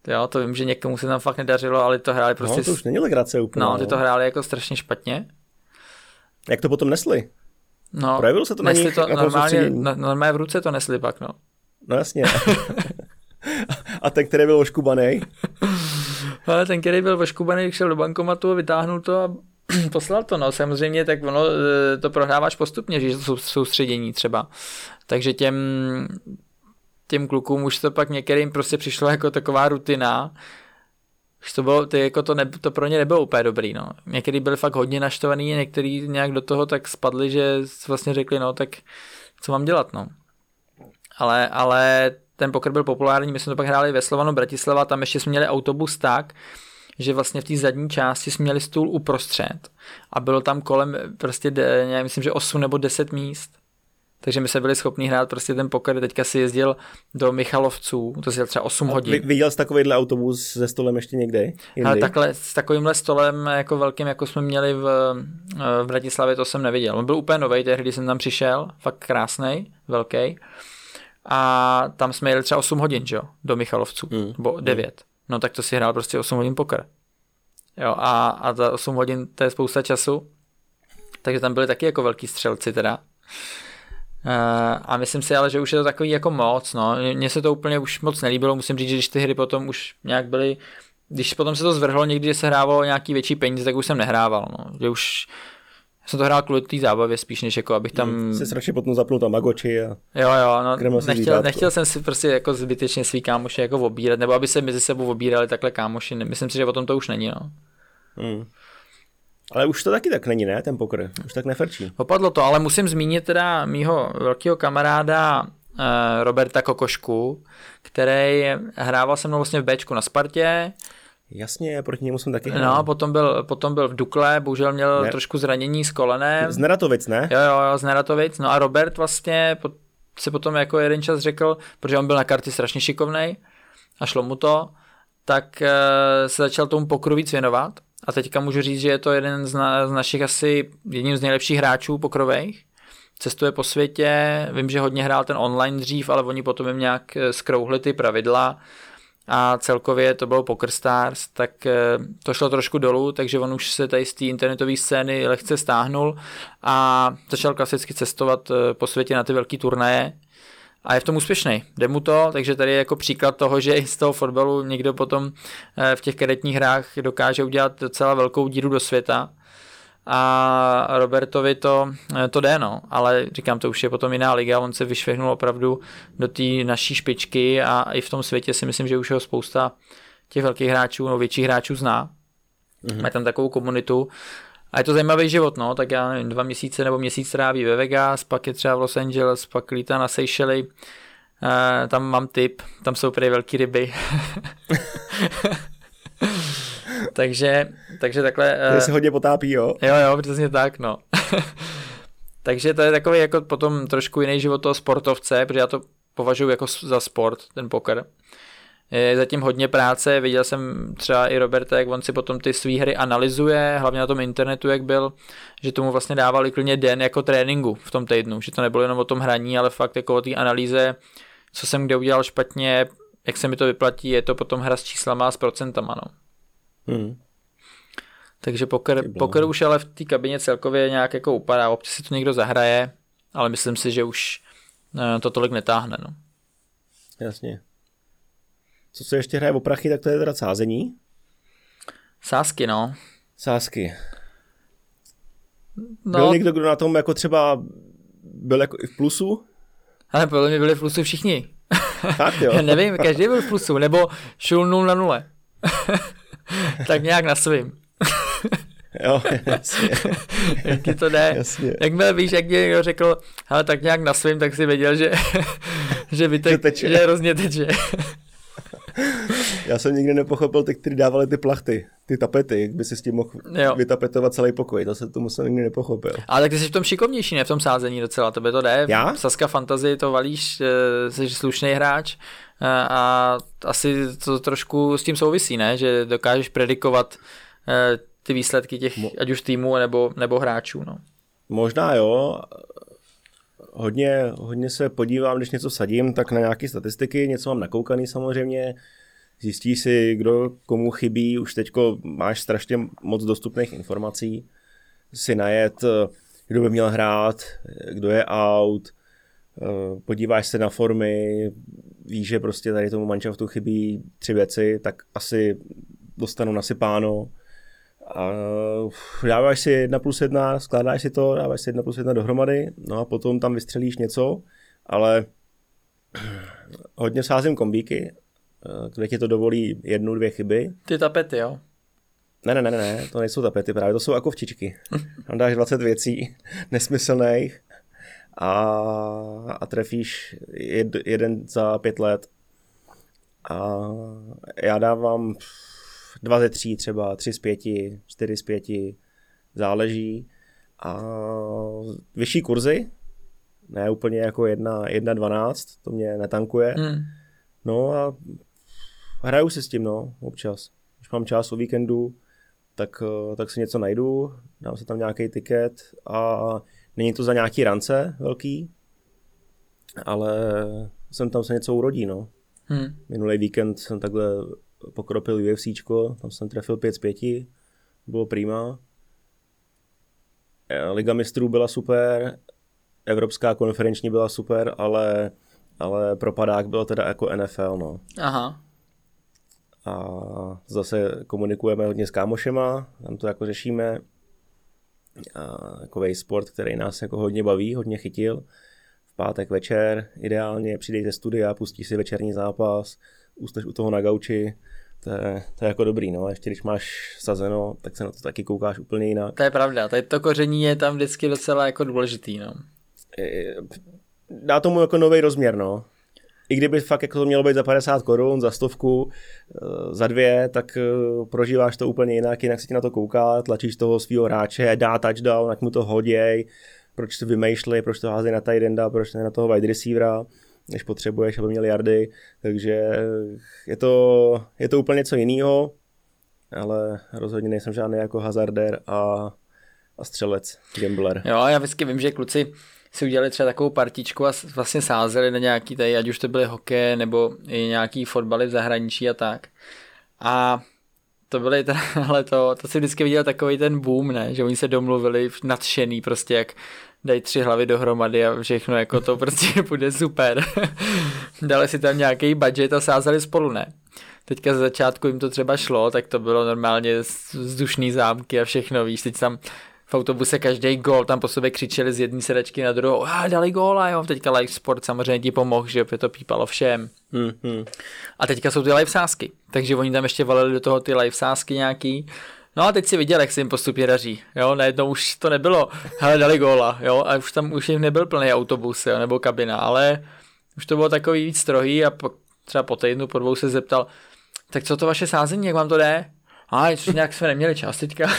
Jo, to vím, že někomu se tam fakt nedařilo, ale to hráli prostě...
No, to už není legrace úplně.
No, ty to hráli jako strašně špatně.
Jak to potom nesli?
No,
Projevilo se to na nich?
To normálně, normálně v ruce to nesli pak, no.
No jasně. a ten, který byl oškubaný?
Ale ten, který byl oškubaný, šel do bankomatu a vytáhnul to a poslal to, no samozřejmě, tak ono e, to prohráváš postupně, že to soustředění třeba. Takže těm, těm klukům už to pak některým prostě přišlo jako taková rutina, už to bylo, ty, jako to, ne, to pro ně nebylo úplně dobrý, no. Některý byli fakt hodně naštvaný, některý nějak do toho tak spadli, že vlastně řekli, no tak co mám dělat, no ale, ale ten poker byl populární, my jsme to pak hráli ve Slovanu Bratislava, tam ještě jsme měli autobus tak, že vlastně v té zadní části jsme měli stůl uprostřed a bylo tam kolem prostě, já myslím, že 8 nebo 10 míst. Takže my jsme byli schopni hrát prostě ten poker. Teďka si jezdil do Michalovců, to si jel třeba 8 hodin.
Viděl jsi takovýhle autobus se stolem ještě někde?
Ale takhle, s takovýmhle stolem jako velkým, jako jsme měli v, v Bratislavě, to jsem neviděl. On byl úplně nový, tehdy jsem tam přišel, fakt krásný, velký a tam jsme jeli třeba 8 hodin, že jo, do Michalovců, mm. nebo 9. Mm. No tak to si hrál prostě 8 hodin poker. Jo, a, a za 8 hodin to je spousta času, takže tam byli taky jako velký střelci teda. Uh, a myslím si ale, že už je to takový jako moc, no. Mně se to úplně už moc nelíbilo, musím říct, že když ty hry potom už nějak byly, když potom se to zvrhlo někdy, že se hrávalo nějaký větší peníze, tak už jsem nehrával, no. Že už jsem to hrál kvůli té zábavě spíš, než jako abych tam...
Hmm, jsi radši potom zapnul tam Magoči a...
Jo, jo, no, nechtěl, nechtěl jsem si prostě jako zbytečně svý kámoši jako obírat, nebo aby se mezi sebou obírali takhle kámoši, myslím si, že o tom to už není, no.
Hmm. Ale už to taky tak není, ne, ten pokr, už tak neferčí.
Opadlo to, ale musím zmínit teda mýho velkého kamaráda uh, Roberta Kokošku, který hrával se mnou vlastně v Bčku na Spartě,
Jasně, proti němu jsem taky
no, hrál. No, potom byl, potom byl v Dukle, bohužel měl ne. trošku zranění s kolenem.
Z Neratovic, ne?
Jo, jo, jo, z Neratovic. No a Robert vlastně po, si potom jako jeden čas řekl, protože on byl na karty strašně šikovnej a šlo mu to, tak uh, se začal tomu pokru víc věnovat. A teďka můžu říct, že je to jeden z, na, z našich asi jedním z nejlepších hráčů pokrových. Cestuje po světě, vím, že hodně hrál ten online dřív, ale oni potom jim nějak eh, skrouhli ty pravidla a celkově to bylo Poker Stars, tak eh, to šlo trošku dolů, takže on už se tady z té internetové scény lehce stáhnul a začal klasicky cestovat eh, po světě na ty velké turnaje a je v tom úspěšný. Jde mu to, takže tady je jako příklad toho, že i z toho fotbalu někdo potom eh, v těch kadetních hrách dokáže udělat docela velkou díru do světa a Robertovi to, to jde, no. Ale říkám, to už je potom jiná liga, on se vyšvihnul opravdu do té naší špičky a i v tom světě si myslím, že už ho spousta těch velkých hráčů, no větších hráčů zná. Mm-hmm. Mají tam takovou komunitu. A je to zajímavý život, no, tak já nevím, dva měsíce nebo měsíc tráví ve Vegas, pak je třeba v Los Angeles, pak lítá na Seychelles, Uh, tam mám tip, tam jsou prý velký ryby. takže, takže takhle...
Uh, se hodně potápí, jo?
Jo, jo, přesně tak, no. takže to je takový jako potom trošku jiný život toho sportovce, protože já to považuji jako za sport, ten poker. Je zatím hodně práce, viděl jsem třeba i Roberta, jak on si potom ty své hry analyzuje, hlavně na tom internetu, jak byl, že tomu vlastně dávali klidně den jako tréninku v tom týdnu, že to nebylo jenom o tom hraní, ale fakt jako o té analýze, co jsem kde udělal špatně, jak se mi to vyplatí, je to potom hra s číslama a s procentama, no. Hmm. Takže poker, poker už ale v té kabině celkově nějak jako upadá, občas si to někdo zahraje, ale myslím si, že už eh, to tolik netáhne, no.
Jasně. Co se ještě hraje o prachy, tak to je teda sázení.
Sázky, no.
Sázky. No. Byl někdo, kdo na tom jako třeba byl jako i v plusu?
Ale podle mě byli v plusu všichni.
Fakt jo?
Nevím, každý byl v plusu, nebo šul 0 na 0. tak nějak na svým.
jo, jasně.
jak ti to jde. Jasně. Jakmile víš, jak mě někdo řekl, ale tak nějak na svým, tak si věděl, že, že, vytek, že, teče. že hrozně teče.
Já jsem nikdy nepochopil ty, kteří dávali ty plachty, ty tapety, jak by si s tím mohl jo. vytapetovat celý pokoj, to se tomu jsem nikdy nepochopil.
Ale tak ty jsi v tom šikovnější, ne v tom sázení docela, to by to jde.
Já?
Saska Fantasy to valíš, eh, jsi slušný hráč eh, a asi to trošku s tím souvisí, ne? Že dokážeš predikovat eh, ty výsledky těch, ať už týmů nebo, nebo hráčů, no.
Možná jo, hodně, hodně se podívám, když něco sadím, tak na nějaké statistiky, něco mám nakoukaný samozřejmě, zjistí si, kdo komu chybí, už teďko máš strašně moc dostupných informací, si najet, kdo by měl hrát, kdo je out, podíváš se na formy, víš, že prostě tady tomu manšaftu chybí tři věci, tak asi dostanu nasypáno, a dáváš si jedna plus jedna, skládáš si to, dáváš si jedna plus jedna dohromady, no a potom tam vystřelíš něco, ale hodně sázím kombíky, eh, kde ti to dovolí jednu, dvě chyby.
Ty tapety, jo?
Ne, ne, ne, ne, to nejsou tapety, právě to jsou jako včičky. Tam dáš 20 věcí nesmyslných a, a trefíš jed, jeden za pět let. A já dávám dva ze tří třeba, tři z pěti, čtyři z pěti, záleží. A vyšší kurzy, ne úplně jako jedna, jedna dvanáct, to mě netankuje. Hmm. No a hraju si s tím, no, občas. Když mám čas o víkendu, tak, tak si něco najdu, dám si tam nějaký tiket a není to za nějaký rance velký, ale jsem tam se něco urodí, no. Hmm. Minulý víkend jsem takhle pokropil UFC, tam jsem trefil 5 z 5, bylo prima. Eh, Liga mistrů byla super, Evropská konferenční byla super, ale, ale propadák byl teda jako NFL, no.
Aha.
A zase komunikujeme hodně s kámošema, tam to jako řešíme. A takový sport, který nás jako hodně baví, hodně chytil. V pátek večer ideálně přijdejte studia, pustí si večerní zápas, ústeš u toho na gauči, to je, to je jako dobrý, no. Ještě když máš sazeno, tak se na to taky koukáš úplně jinak.
To je pravda, tady to koření je tam vždycky docela jako důležitý, no.
Dá tomu jako nový rozměr, no. I kdyby fakt jako to mělo být za 50 korun, za stovku, eh, za dvě, tak eh, prožíváš to úplně jinak, jinak se ti na to kouká, tlačíš toho svého hráče, dá touchdown, jak mu to hoděj, proč to vymýšlej, proč to hází na tight enda, proč ne na toho wide receivera než potřebuješ, aby měli jardy, takže je to, je to úplně něco jiného, ale rozhodně nejsem žádný jako hazardér a, a střelec, gambler.
Jo, já vždycky vím, že kluci si udělali třeba takovou partičku a vlastně sázeli na nějaký tady, ať už to byly hokej nebo i nějaký fotbaly v zahraničí a tak. A to byly teda, ale to, to si vždycky viděl takový ten boom, ne? že oni se domluvili nadšený prostě, jak dají tři hlavy dohromady a všechno jako to prostě bude super. Dali si tam nějaký budget a sázeli spolu, ne? Teďka ze začátku jim to třeba šlo, tak to bylo normálně vzdušný zámky a všechno, víš, teď tam v autobuse každý gol, tam po sobě křičeli z jedné sedačky na druhou, a dali góla, jo, teďka live sport samozřejmě ti pomohl, že by to pípalo všem.
Hmm, hmm.
A teďka jsou ty live sázky, takže oni tam ještě valili do toho ty live sázky nějaký, No a teď si viděl, jak se jim postupně daří. Jo, najednou už to nebylo, hele, dali góla, jo, a už tam už jim nebyl plný autobus, jo, nebo kabina, ale už to bylo takový víc strohý a po, třeba po týdnu, po dvou se zeptal, tak co to vaše sázení, jak vám to jde? A nějak jsme neměli čas teďka.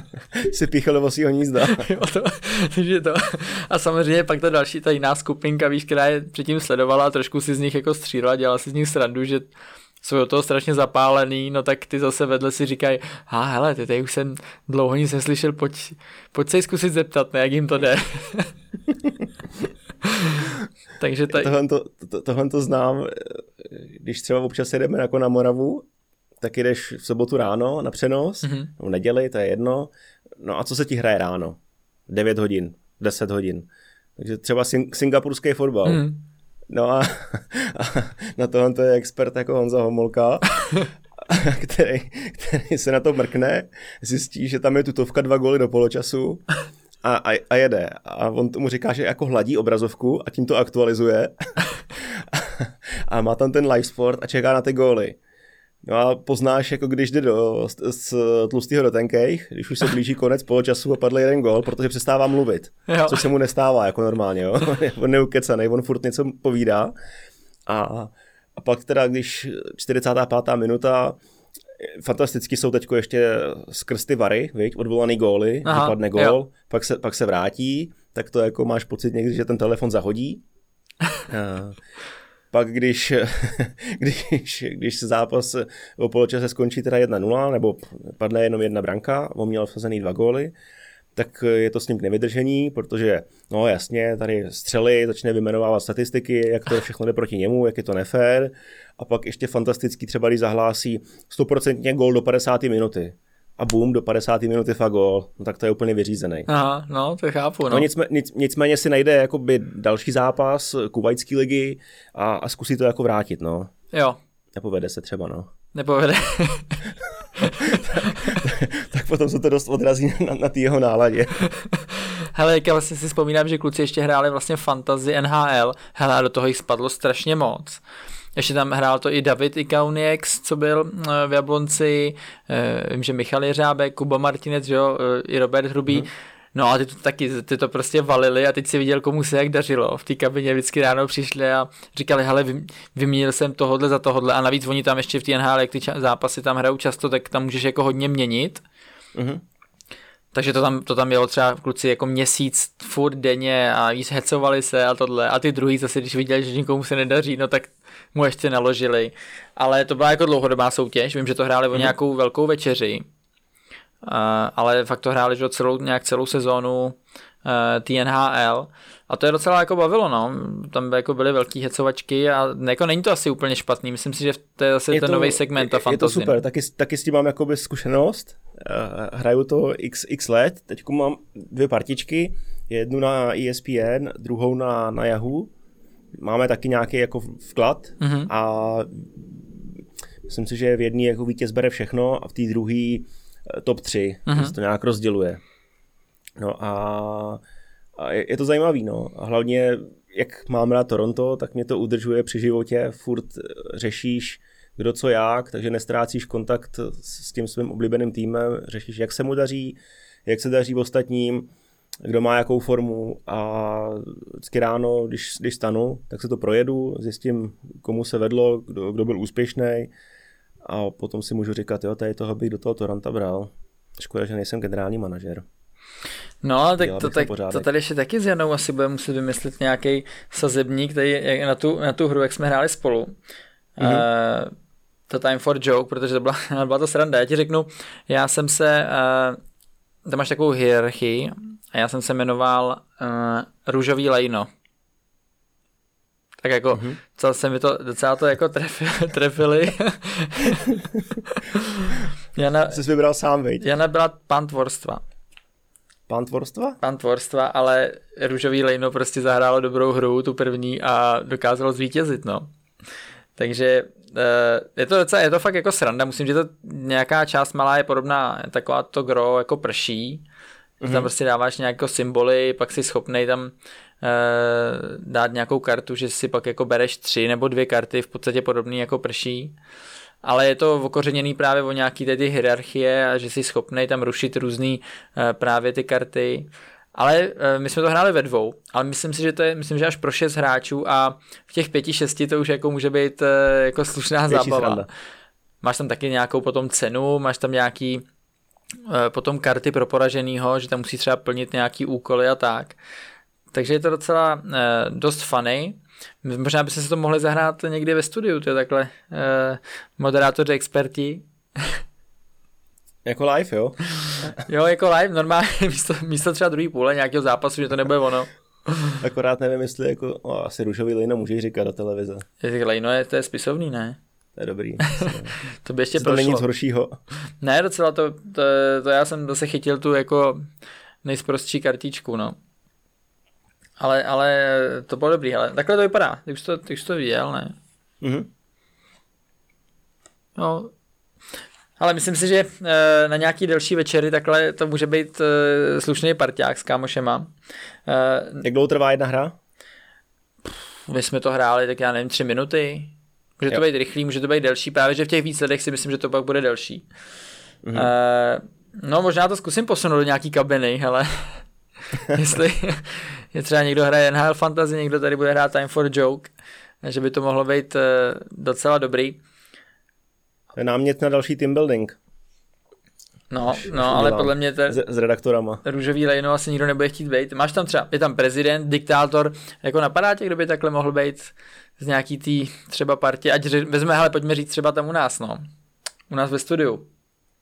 si píchal do vlastního hnízda.
jo, to, takže to. A samozřejmě pak ta další, ta jiná skupinka, víš, která je předtím sledovala a trošku si z nich jako střídala, dělala si z nich srandu, že jsou do toho strašně zapálený, no tak ty zase vedle si říkají, a hele, ty tady už jsem dlouho nic neslyšel, pojď, pojď se zkusit zeptat, ne, jak jim to jde. Takže tady...
Tohle, to, to, tohle to znám, když třeba občas jedeme jako na Moravu, tak jdeš v sobotu ráno na přenos, mm-hmm. v neděli, to je jedno. No a co se ti hraje ráno? 9 hodin, 10 hodin. Takže třeba sing- singapurský fotbal. Mm. No a, a na tohle to je expert jako Honza Homolka, který, který se na to mrkne, zjistí, že tam je tutovka dva góly do poločasu a, a, a jede. A on tomu říká, že jako hladí obrazovku a tím to aktualizuje. a má tam ten live sport a čeká na ty góly. No a poznáš, jako když jde do, z, z tlustého do tenkejch, když už se blíží konec poločasu a padl jeden gol, protože přestává mluvit, jo. což se mu nestává jako normálně, jo? on neukecený, on furt něco povídá. A, a pak teda, když 45. minuta, fantasticky jsou teď ještě skrz ty vary, viď? odvolaný góly, Aha, padne gól, pak se, pak se vrátí, tak to jako máš pocit někdy, že ten telefon zahodí. Pak když, když, když zápas o poločase skončí teda 1-0, nebo padne jenom jedna branka, on měl vsazený dva góly, tak je to s ním k nevydržení, protože, no jasně, tady střely, začne vymenovávat statistiky, jak to všechno jde proti němu, jak je to nefér, a pak ještě fantastický třeba, když zahlásí 100% gól do 50 minuty a boom, do 50. minuty fakt gol, no tak to je úplně vyřízený.
Aha, no, to chápu, no.
no nicmé, nic, nicméně si najde jakoby další zápas kuvajský ligy a, a zkusí to jako vrátit, no.
Jo.
Nepovede se třeba, no.
Nepovede.
tak, tak potom se to dost odrazí na, na té jeho náladě.
Hele, já vlastně si vzpomínám, že kluci ještě hráli vlastně fantasy NHL, hele, a do toho jich spadlo strašně moc. Ještě tam hrál to i David Ikauniex, co byl eh, v Jablonci, eh, vím, že Michal Jeřábek, Kuba Martinec, že jo, eh, i Robert Hrubý. Hmm. No a ty to taky, ty to prostě valili a teď si viděl, komu se jak dařilo. V té kabině vždycky ráno přišli a říkali, hele, vyměnil jsem tohodle za tohodle a navíc oni tam ještě v té NHL, jak ty zápasy tam hrajou často, tak tam můžeš jako hodně měnit. Mm-hmm. Takže to tam, to tam mělo třeba kluci jako měsíc furt denně a víc hecovali se a tohle. A ty druhý zase, když viděli, že nikomu se nedaří, no tak mu ještě naložili. Ale to byla jako dlouhodobá soutěž, vím, že to hráli o mhm. nějakou velkou večeři. Uh, ale fakt to hráli že celou, nějak celou sezónu uh, TNHL a to je docela jako bavilo, no. Tam by jako byly velký hecovačky a jako není to asi úplně špatný. Myslím si, že to je zase je ten nový segment a
fantasy. Je to super, taky, taky s tím mám jakoby zkušenost. Uh, hraju to x, x let, teď mám dvě partičky, jednu na ESPN, druhou na, na Yahoo. Máme taky nějaký jako vklad mm-hmm. a myslím si, že v jedné jako vítěz bere všechno a v té druhé eh, top 3, mm-hmm. se to nějak rozděluje. No a a je, je to zajímavý, no. A hlavně, jak mám rád Toronto, tak mě to udržuje při životě, furt eh, řešíš, kdo co jak, takže nestrácíš kontakt s tím svým oblíbeným týmem, řešíš, jak se mu daří, jak se daří ostatním, kdo má jakou formu a vždycky ráno, když, když stanu, tak se to projedu, zjistím, komu se vedlo, kdo, kdo byl úspěšný a potom si můžu říkat, jo, tady toho bych do toho Toronto bral. Škoda, že nejsem generální manažer.
No, tak to, tak, to tady ještě taky s Janou asi bude muset vymyslet nějaký sazebník tady na tu, na tu hru, jak jsme hráli spolu. Mm-hmm. Uh, to Time for Joke, protože to byla, byla to sranda. Já ti řeknu, já jsem se, uh, tam máš takovou hierarchii a já jsem se jmenoval uh, Růžový lejno. Tak jako, mm-hmm. co se mi to, docela to jako trefili. trefili.
Jana, Jsi vybral sám, veď?
Jana byla pán tvorstva.
Pán tvorstva?
Pán tvorstva, ale Růžový lejno prostě zahrálo dobrou hru, tu první a dokázalo zvítězit, no. Takže eh, je to docela, je to fakt jako sranda, musím, že to nějaká část malá je podobná, taková to gro jako prší, Mm-hmm. Tam mhm. prostě dáváš nějaké symboly, pak si schopnej tam e, dát nějakou kartu, že si pak jako bereš tři nebo dvě karty, v podstatě podobný jako prší. Ale je to okořeněný právě o nějaký tedy hierarchie a že jsi schopný tam rušit různý e, právě ty karty. Ale e, my jsme to hráli ve dvou, ale myslím si, že to je, myslím, že až pro šest hráčů a v těch pěti, šesti to už jako může být e, jako slušná Větší zábava. Sranda. Máš tam taky nějakou potom cenu, máš tam nějaký potom karty pro poraženýho, že tam musí třeba plnit nějaký úkoly a tak. Takže je to docela e, dost funny. Možná byste se to mohli zahrát někdy ve studiu, to je takhle e, moderátoři, experti.
Jako live, jo?
jo, jako live, normálně místo, místo třeba druhý půle nějakého zápasu, že to nebude ono.
Akorát nevím, jestli jako, o, asi růžový lejno můžeš říkat do televize.
Je, lejno je, to je spisovný, ne?
To je dobrý.
to by ještě.
To není nic horšího.
Ne, docela to, to, to, já jsem zase chytil tu jako nejsprostší kartičku, no. Ale, ale to bylo dobrý, ale takhle to vypadá. Ty už to, ty už to viděl, ne? Mhm. No, ale myslím si, že eh, na nějaký delší večery takhle to může být eh, slušný parťák s kámošema.
Eh, Jak dlouho trvá jedna hra?
My jsme to hráli, tak já nevím, tři minuty. Může jo. to být rychlý, může to být delší, právě že v těch výsledech si myslím, že to pak bude delší. Mhm. no možná to zkusím posunout do nějaký kabiny, ale jestli je třeba někdo hraje NHL Fantasy, někdo tady bude hrát Time for Joke, že by to mohlo být docela dobrý.
Námět na další team building.
No, no ale podle mě to
s, s redaktorama.
Růžový lejno asi nikdo nebude chtít být. Máš tam třeba, je tam prezident, diktátor, jako napadá tě, kdo by takhle mohl být z nějaký tý třeba partě, ať vezme, hele, pojďme říct třeba tam u nás, no. U nás ve studiu.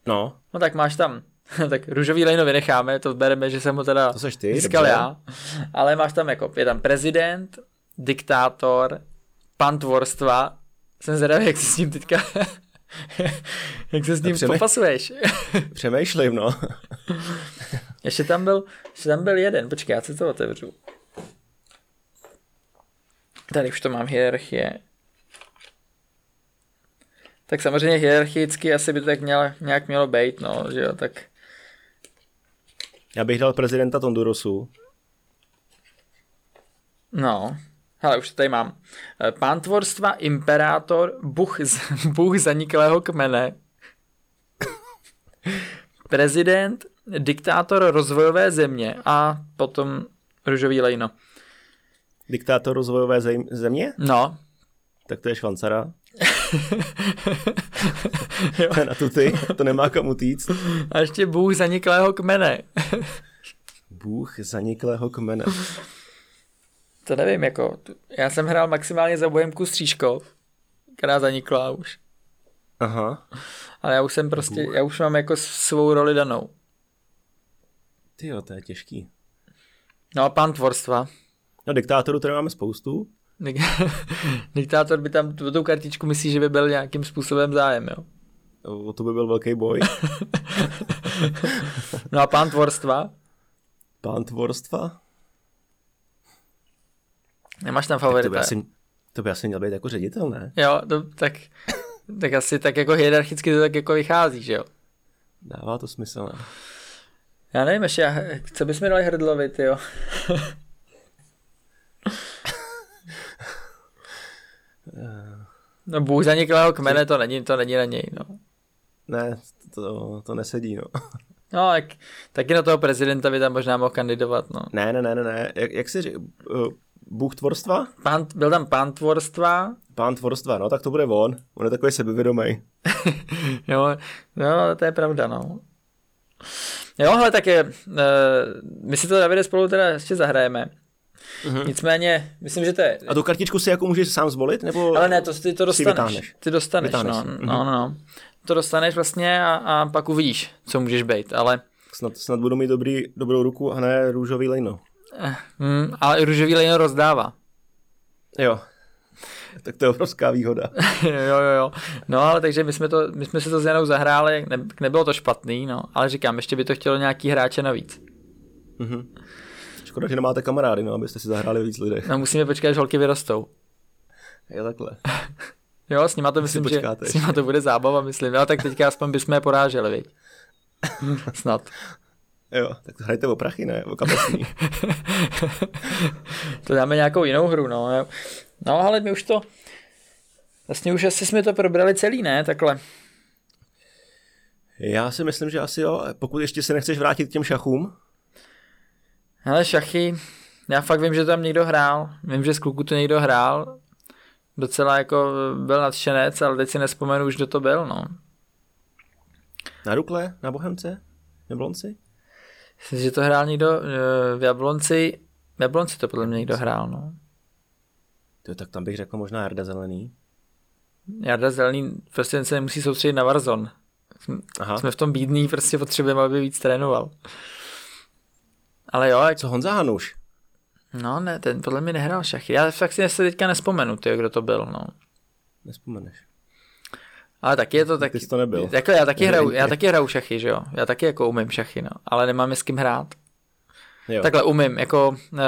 No.
No tak máš tam, tak růžový lejno vynecháme, to bereme, že jsem ho teda
to ty,
získal dobře. já. Ale máš tam jako, je tam prezident, diktátor, pan tvorstva, jsem zvědavý, jak si s ním teďka Jak se s ním přemý... popasuješ?
Přemýšlím, no.
ještě tam byl, ještě tam byl jeden, počkej, já si to otevřu. Tady už to mám hierarchie. Tak samozřejmě hierarchicky asi by to tak mělo, nějak mělo být, no, že jo, tak...
Já bych dal prezidenta Tondurosu.
No, Hele, už to tady mám. Eh, Pántvorstva, imperátor, buch, z, buch zaniklého kmene, prezident, diktátor rozvojové země a potom růžový lejno.
Diktátor rozvojové země?
No.
Tak to je švancara. na tu ty, to nemá kam utíct.
A ještě bůh zaniklého kmene.
bůh zaniklého kmene
to nevím, jako, já jsem hrál maximálně za Bohemku Střížkov, která zanikla už.
Aha.
Ale já už jsem prostě, já už mám jako svou roli danou.
Ty jo, to je těžký.
No a pán tvorstva.
No diktátorů tady máme spoustu.
Diktátor by tam tu kartičku myslí, že by byl nějakým způsobem zájem, jo?
O to by byl velký boj.
no a pán tvorstva?
Pán tvorstva?
Nemáš tam favorita?
To by, asi, to by asi měl být jako ředitel, ne?
Jo, to, tak, tak asi tak jako hierarchicky to tak jako vychází, že jo?
Dává to smysl, ne?
Já nevím, ještě, co bychom dali hrdlovi, jo? no bůh zaniklého kmene, to není, to není na něj, no.
Ne, to, to nesedí, no.
No, tak, taky na toho prezidenta by tam možná mohl kandidovat, no.
Ne, ne, ne, ne, ne. Jak, jak si říká, Bůh tvorstva?
Pán, byl tam pán tvorstva.
Pán tvorstva, no tak to bude on. On je takový sebevědomý.
jo, no, to je pravda, no. Jo, ale tak je, uh, my si to Davide spolu teda ještě zahrajeme. Mm-hmm. Nicméně, myslím, že to je...
A tu kartičku si jako můžeš sám zvolit, nebo
Ale ne, to ty to dostaneš. Ty dostaneš, vytáhneš. no, mm-hmm. no, no. To dostaneš vlastně a, a pak uvidíš, co můžeš být, ale...
Snad, snad budu mít dobrý, dobrou ruku a ne růžový lejno.
Hmm, ale růžový lejno rozdává.
Jo. Tak to je obrovská výhoda.
jo, jo, jo. No ale takže my jsme, to, my jsme si to s Janou zahráli, ne, nebylo to špatný, no, ale říkám, ještě by to chtělo nějaký hráče navíc.
Mhm. Škoda, že nemáte kamarády, no, abyste si zahráli víc lidech.
No musíme počkat, až holky vyrostou.
Je takhle.
jo, s nima to myslím, že s nima to bude zábava, myslím. No tak teďka aspoň bychom je poráželi, viď? Snad.
Jo, tak hrajte o prachy, ne? O kapesní.
to dáme nějakou jinou hru, no. No, ale my už to, vlastně už asi jsme to probrali celý, ne? Takhle.
Já si myslím, že asi jo, pokud ještě se nechceš vrátit k těm šachům.
Ale šachy, já fakt vím, že tam někdo hrál, vím, že z kluku to někdo hrál, docela jako byl nadšenec, ale teď si nespomenu už, kdo to byl, no.
Na Rukle? Na Bohemce? V Jablonci?
Myslím, že to hrál někdo eh, v Jablonci, v Jablonci to podle mě někdo hrál, no.
To, tak tam bych řekl možná Jarda Zelený.
Jarda Zelený prostě se nemusí soustředit na Warzone. Aha. Jsme v tom bídný, prostě potřebujeme, aby víc trénoval. Ale jo, jak...
Co Honza Hanuš?
No ne, ten podle mě nehrál šachy. Já fakt si se teďka nespomenu, ty, kdo to byl, no.
Nespomeneš.
Ale taky je to tak.
Ty jsi to nebyl.
Jako já taky, hraju, já taky hraju šachy, že jo. Já taky jako umím šachy, no. Ale nemám s kým hrát. Jo. Takhle umím, jako uh,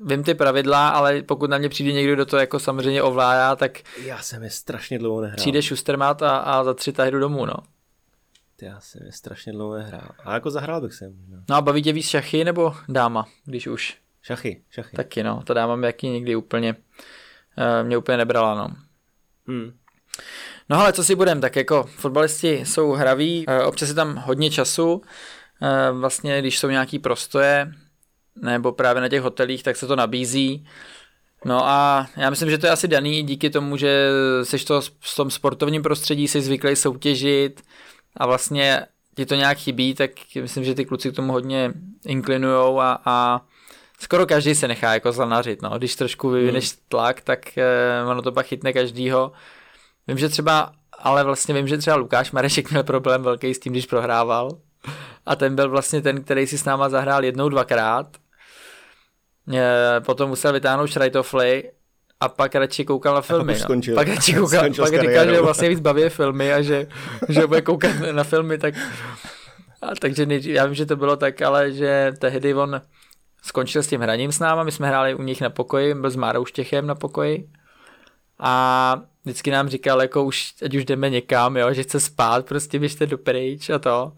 vím ty pravidla, ale pokud na mě přijde někdo, kdo to jako samozřejmě ovládá, tak...
Já jsem je strašně dlouho nehrál.
Přijde Schustermat a, a za tři tahy jdu domů, no.
Já jsem je strašně dlouho nehrál. A jako zahrál bych se.
No. no a baví tě víc šachy nebo dáma, když už?
Šachy, šachy.
Taky no, ta dáma mě jaký někdy úplně, uh, mě úplně nebrala, no. Hmm. No ale co si budem, tak jako fotbalisti jsou hraví, uh, občas je tam hodně času, uh, vlastně když jsou nějaký prostoje, nebo právě na těch hotelích, tak se to nabízí. No a já myslím, že to je asi daný díky tomu, že jsi to v tom sportovním prostředí, jsi zvyklý soutěžit a vlastně ti to nějak chybí, tak myslím, že ty kluci k tomu hodně inklinujou a, a skoro každý se nechá jako zanařit, no. Když trošku vyvineš hmm. tlak, tak eh, ono to pak chytne každýho. Vím, že třeba, ale vlastně vím, že třeba Lukáš Marešek měl problém velký s tím, když prohrával. A ten byl vlastně ten, který si s náma zahrál jednou, dvakrát potom musel vytáhnout šrajtofly a pak radši koukal na filmy. Pak,
no.
pak radši koukal, skončil pak říkal, že vlastně víc baví filmy a že, že bude koukat na filmy, tak a takže nejdřív, já vím, že to bylo tak, ale že tehdy on skončil s tím hraním s náma, my jsme hráli u nich na pokoji, byl s Márou Štěchem na pokoji a vždycky nám říkal, jako už, ať už jdeme někam, jo, že chce spát, prostě běžte do pryč a to.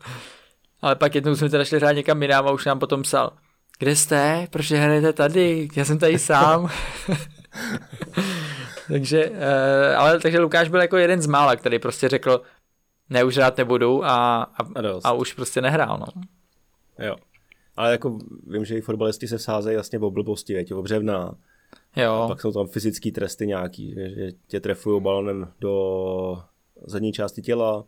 Ale pak jednou jsme teda šli hrát někam jinam a už nám potom psal, kde jste, proč hrajete tady, já jsem tady sám. takže, uh, ale takže Lukáš byl jako jeden z mála, který prostě řekl, ne, už rád nebudu a, a, a už prostě nehrál, no.
Jo. Ale jako vím, že i fotbalisti se vsázejí vlastně v blbosti, větě, o břevna. Jo. A pak jsou tam fyzické tresty nějaký, že, že tě trefují balonem do zadní části těla,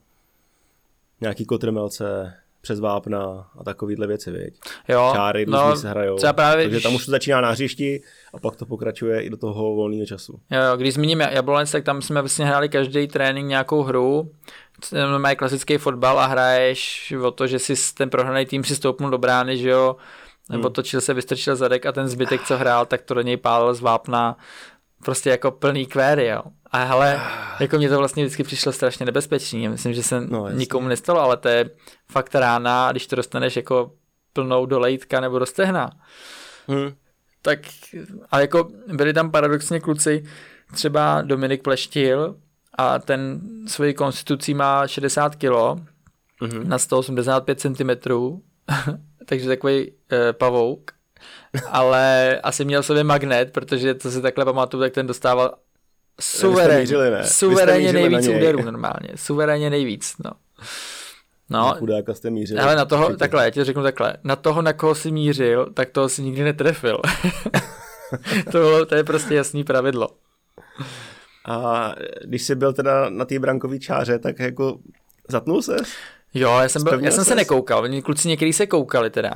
nějaký kotrmelce, přes vápna a takovýhle věci, viď?
Jo,
Čáry no, se hrajou. Třeba právě, Takže tam už to začíná na hřišti a pak to pokračuje i do toho volného času.
Jo, jo když zmíním Jablonec, tak tam jsme vlastně hráli každý trénink nějakou hru, mají klasický fotbal a hraješ o to, že si ten prohraný tým si stoupnul do brány, že jo, nebo hmm. točil se, vystrčil zadek a ten zbytek, co hrál, tak to do něj pálil z vápna prostě jako plný kvéry, jo. A hele, jako mě to vlastně vždycky přišlo strašně nebezpečný. Myslím, že se no, nikomu nestalo, ale to je fakt rána, když to dostaneš jako plnou do lejtka nebo do stehna. Hmm. Tak, a jako byli tam paradoxně kluci, třeba Dominik Pleštil a ten svoji konstitucí má 60 kg hmm. na 185 cm, takže takový e, pavouk ale asi měl sobě magnet, protože to si takhle pamatuju, tak ten dostával suverénně, mířili, suverénně nejvíc úderů normálně, suverénně nejvíc, no.
No, chudáka jste mířil.
Ale na toho, takhle, já ti řeknu takhle, na toho, na koho si mířil, tak toho si nikdy netrefil. to, bylo, to je prostě jasný pravidlo.
A když jsi byl teda na té brankový čáře, tak jako zatnul se?
Jo, já jsem, byl, já jsem se nekoukal, kluci někdy se koukali teda,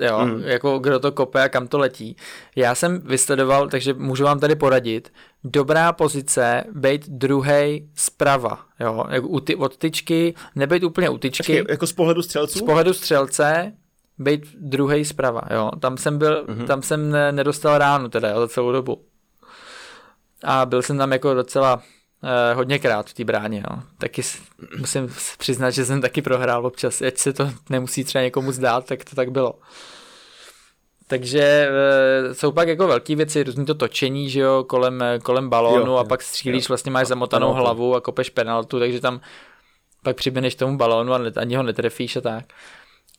jo, mm. jako kdo to kope a kam to letí. Já jsem vysledoval, takže můžu vám tady poradit, dobrá pozice, být druhý zprava, jo, jako u ty, od tyčky, nebyt úplně u tyčky.
Počkej, jako z pohledu střelců?
Z pohledu střelce, být druhý zprava, jo, tam jsem byl, mm-hmm. tam jsem nedostal ránu teda, jo, za celou dobu. A byl jsem tam jako docela eh, hodněkrát v té bráně. Jo. Taky musím přiznat, že jsem taky prohrál občas, ať se to nemusí třeba někomu zdát, tak to tak bylo. Takže e, jsou pak jako velké věci, různý to točení, že jo, kolem, kolem balónu jo, a jo, pak střílíš, jo. vlastně máš zamotanou penaltu. hlavu a kopeš penaltu, takže tam pak přiběneš tomu balónu a ani ho netrefíš a tak.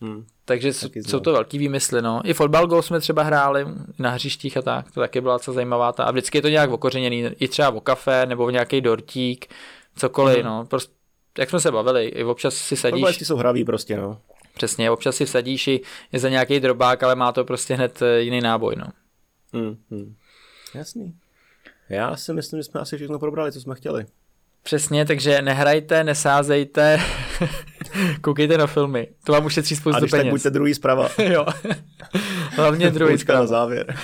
Hmm. Takže jsou to velký výmysly, no. I fotbal go jsme třeba hráli na hřištích a tak, to taky byla co zajímavá ta. A vždycky je to nějak okořeněný, i třeba o kafe, nebo v nějaký dortík, cokoliv, hmm. no. Prostě, jak jsme se bavili, i občas si sadíš.
Fotbalisti jsou hraví prostě, no.
Přesně, občas si vsadíš i je za nějaký drobák, ale má to prostě hned eh, jiný náboj, no.
Hmm, hmm. Jasný. Já si myslím, že jsme asi všechno probrali, co jsme chtěli.
Přesně, takže nehrajte, nesázejte, koukejte na filmy. To vám ušetří spoustu peněz. A
tak buďte druhý zprava.
jo, hlavně druhý zprava.
na závěr.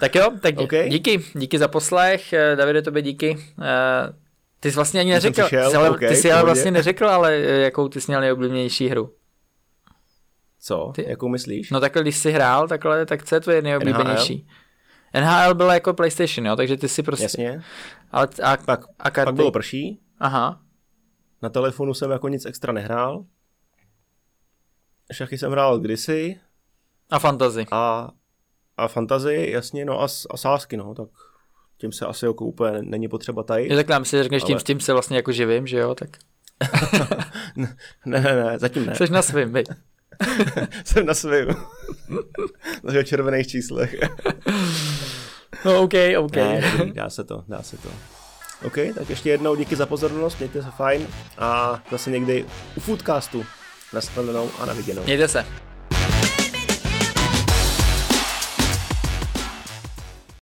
tak jo, tak okay. díky, díky za poslech, eh, Davide, tobě díky. Eh, ty jsi vlastně ani neřekl, přišel, ty, ale, okay, ty jsi ale vlastně neřekl, ale eh, jakou ty jsi měl nejoblíbenější hru.
Co? Ty? Jakou myslíš?
No takhle, když jsi hrál, takhle, tak co je tvoje nejoblíbenější? NHL? NHL bylo jako PlayStation, jo, takže ty si prostě...
Jasně.
Ale a,
pak,
a karty?
pak bylo prší.
Aha.
Na telefonu jsem jako nic extra nehrál. Šachy jsem hrál kdysi.
A fantazy.
A, a fantazy, jasně, no a, a sásky, no, tak tím se asi jako úplně není potřeba tady.
Je takhle, myslím, že řekneš, ale... tím, s tím se vlastně jako živím, že jo, tak...
ne, ne, ne, zatím ne.
Jsi na svým, byť.
Jsem na svém. na červených číslech.
no OK, OK.
Ne, dá se to, dá se to. OK, tak ještě jednou díky za pozornost, mějte se fajn a zase někdy u Foodcastu. Nashledanou a na viděnou.
Mějte se.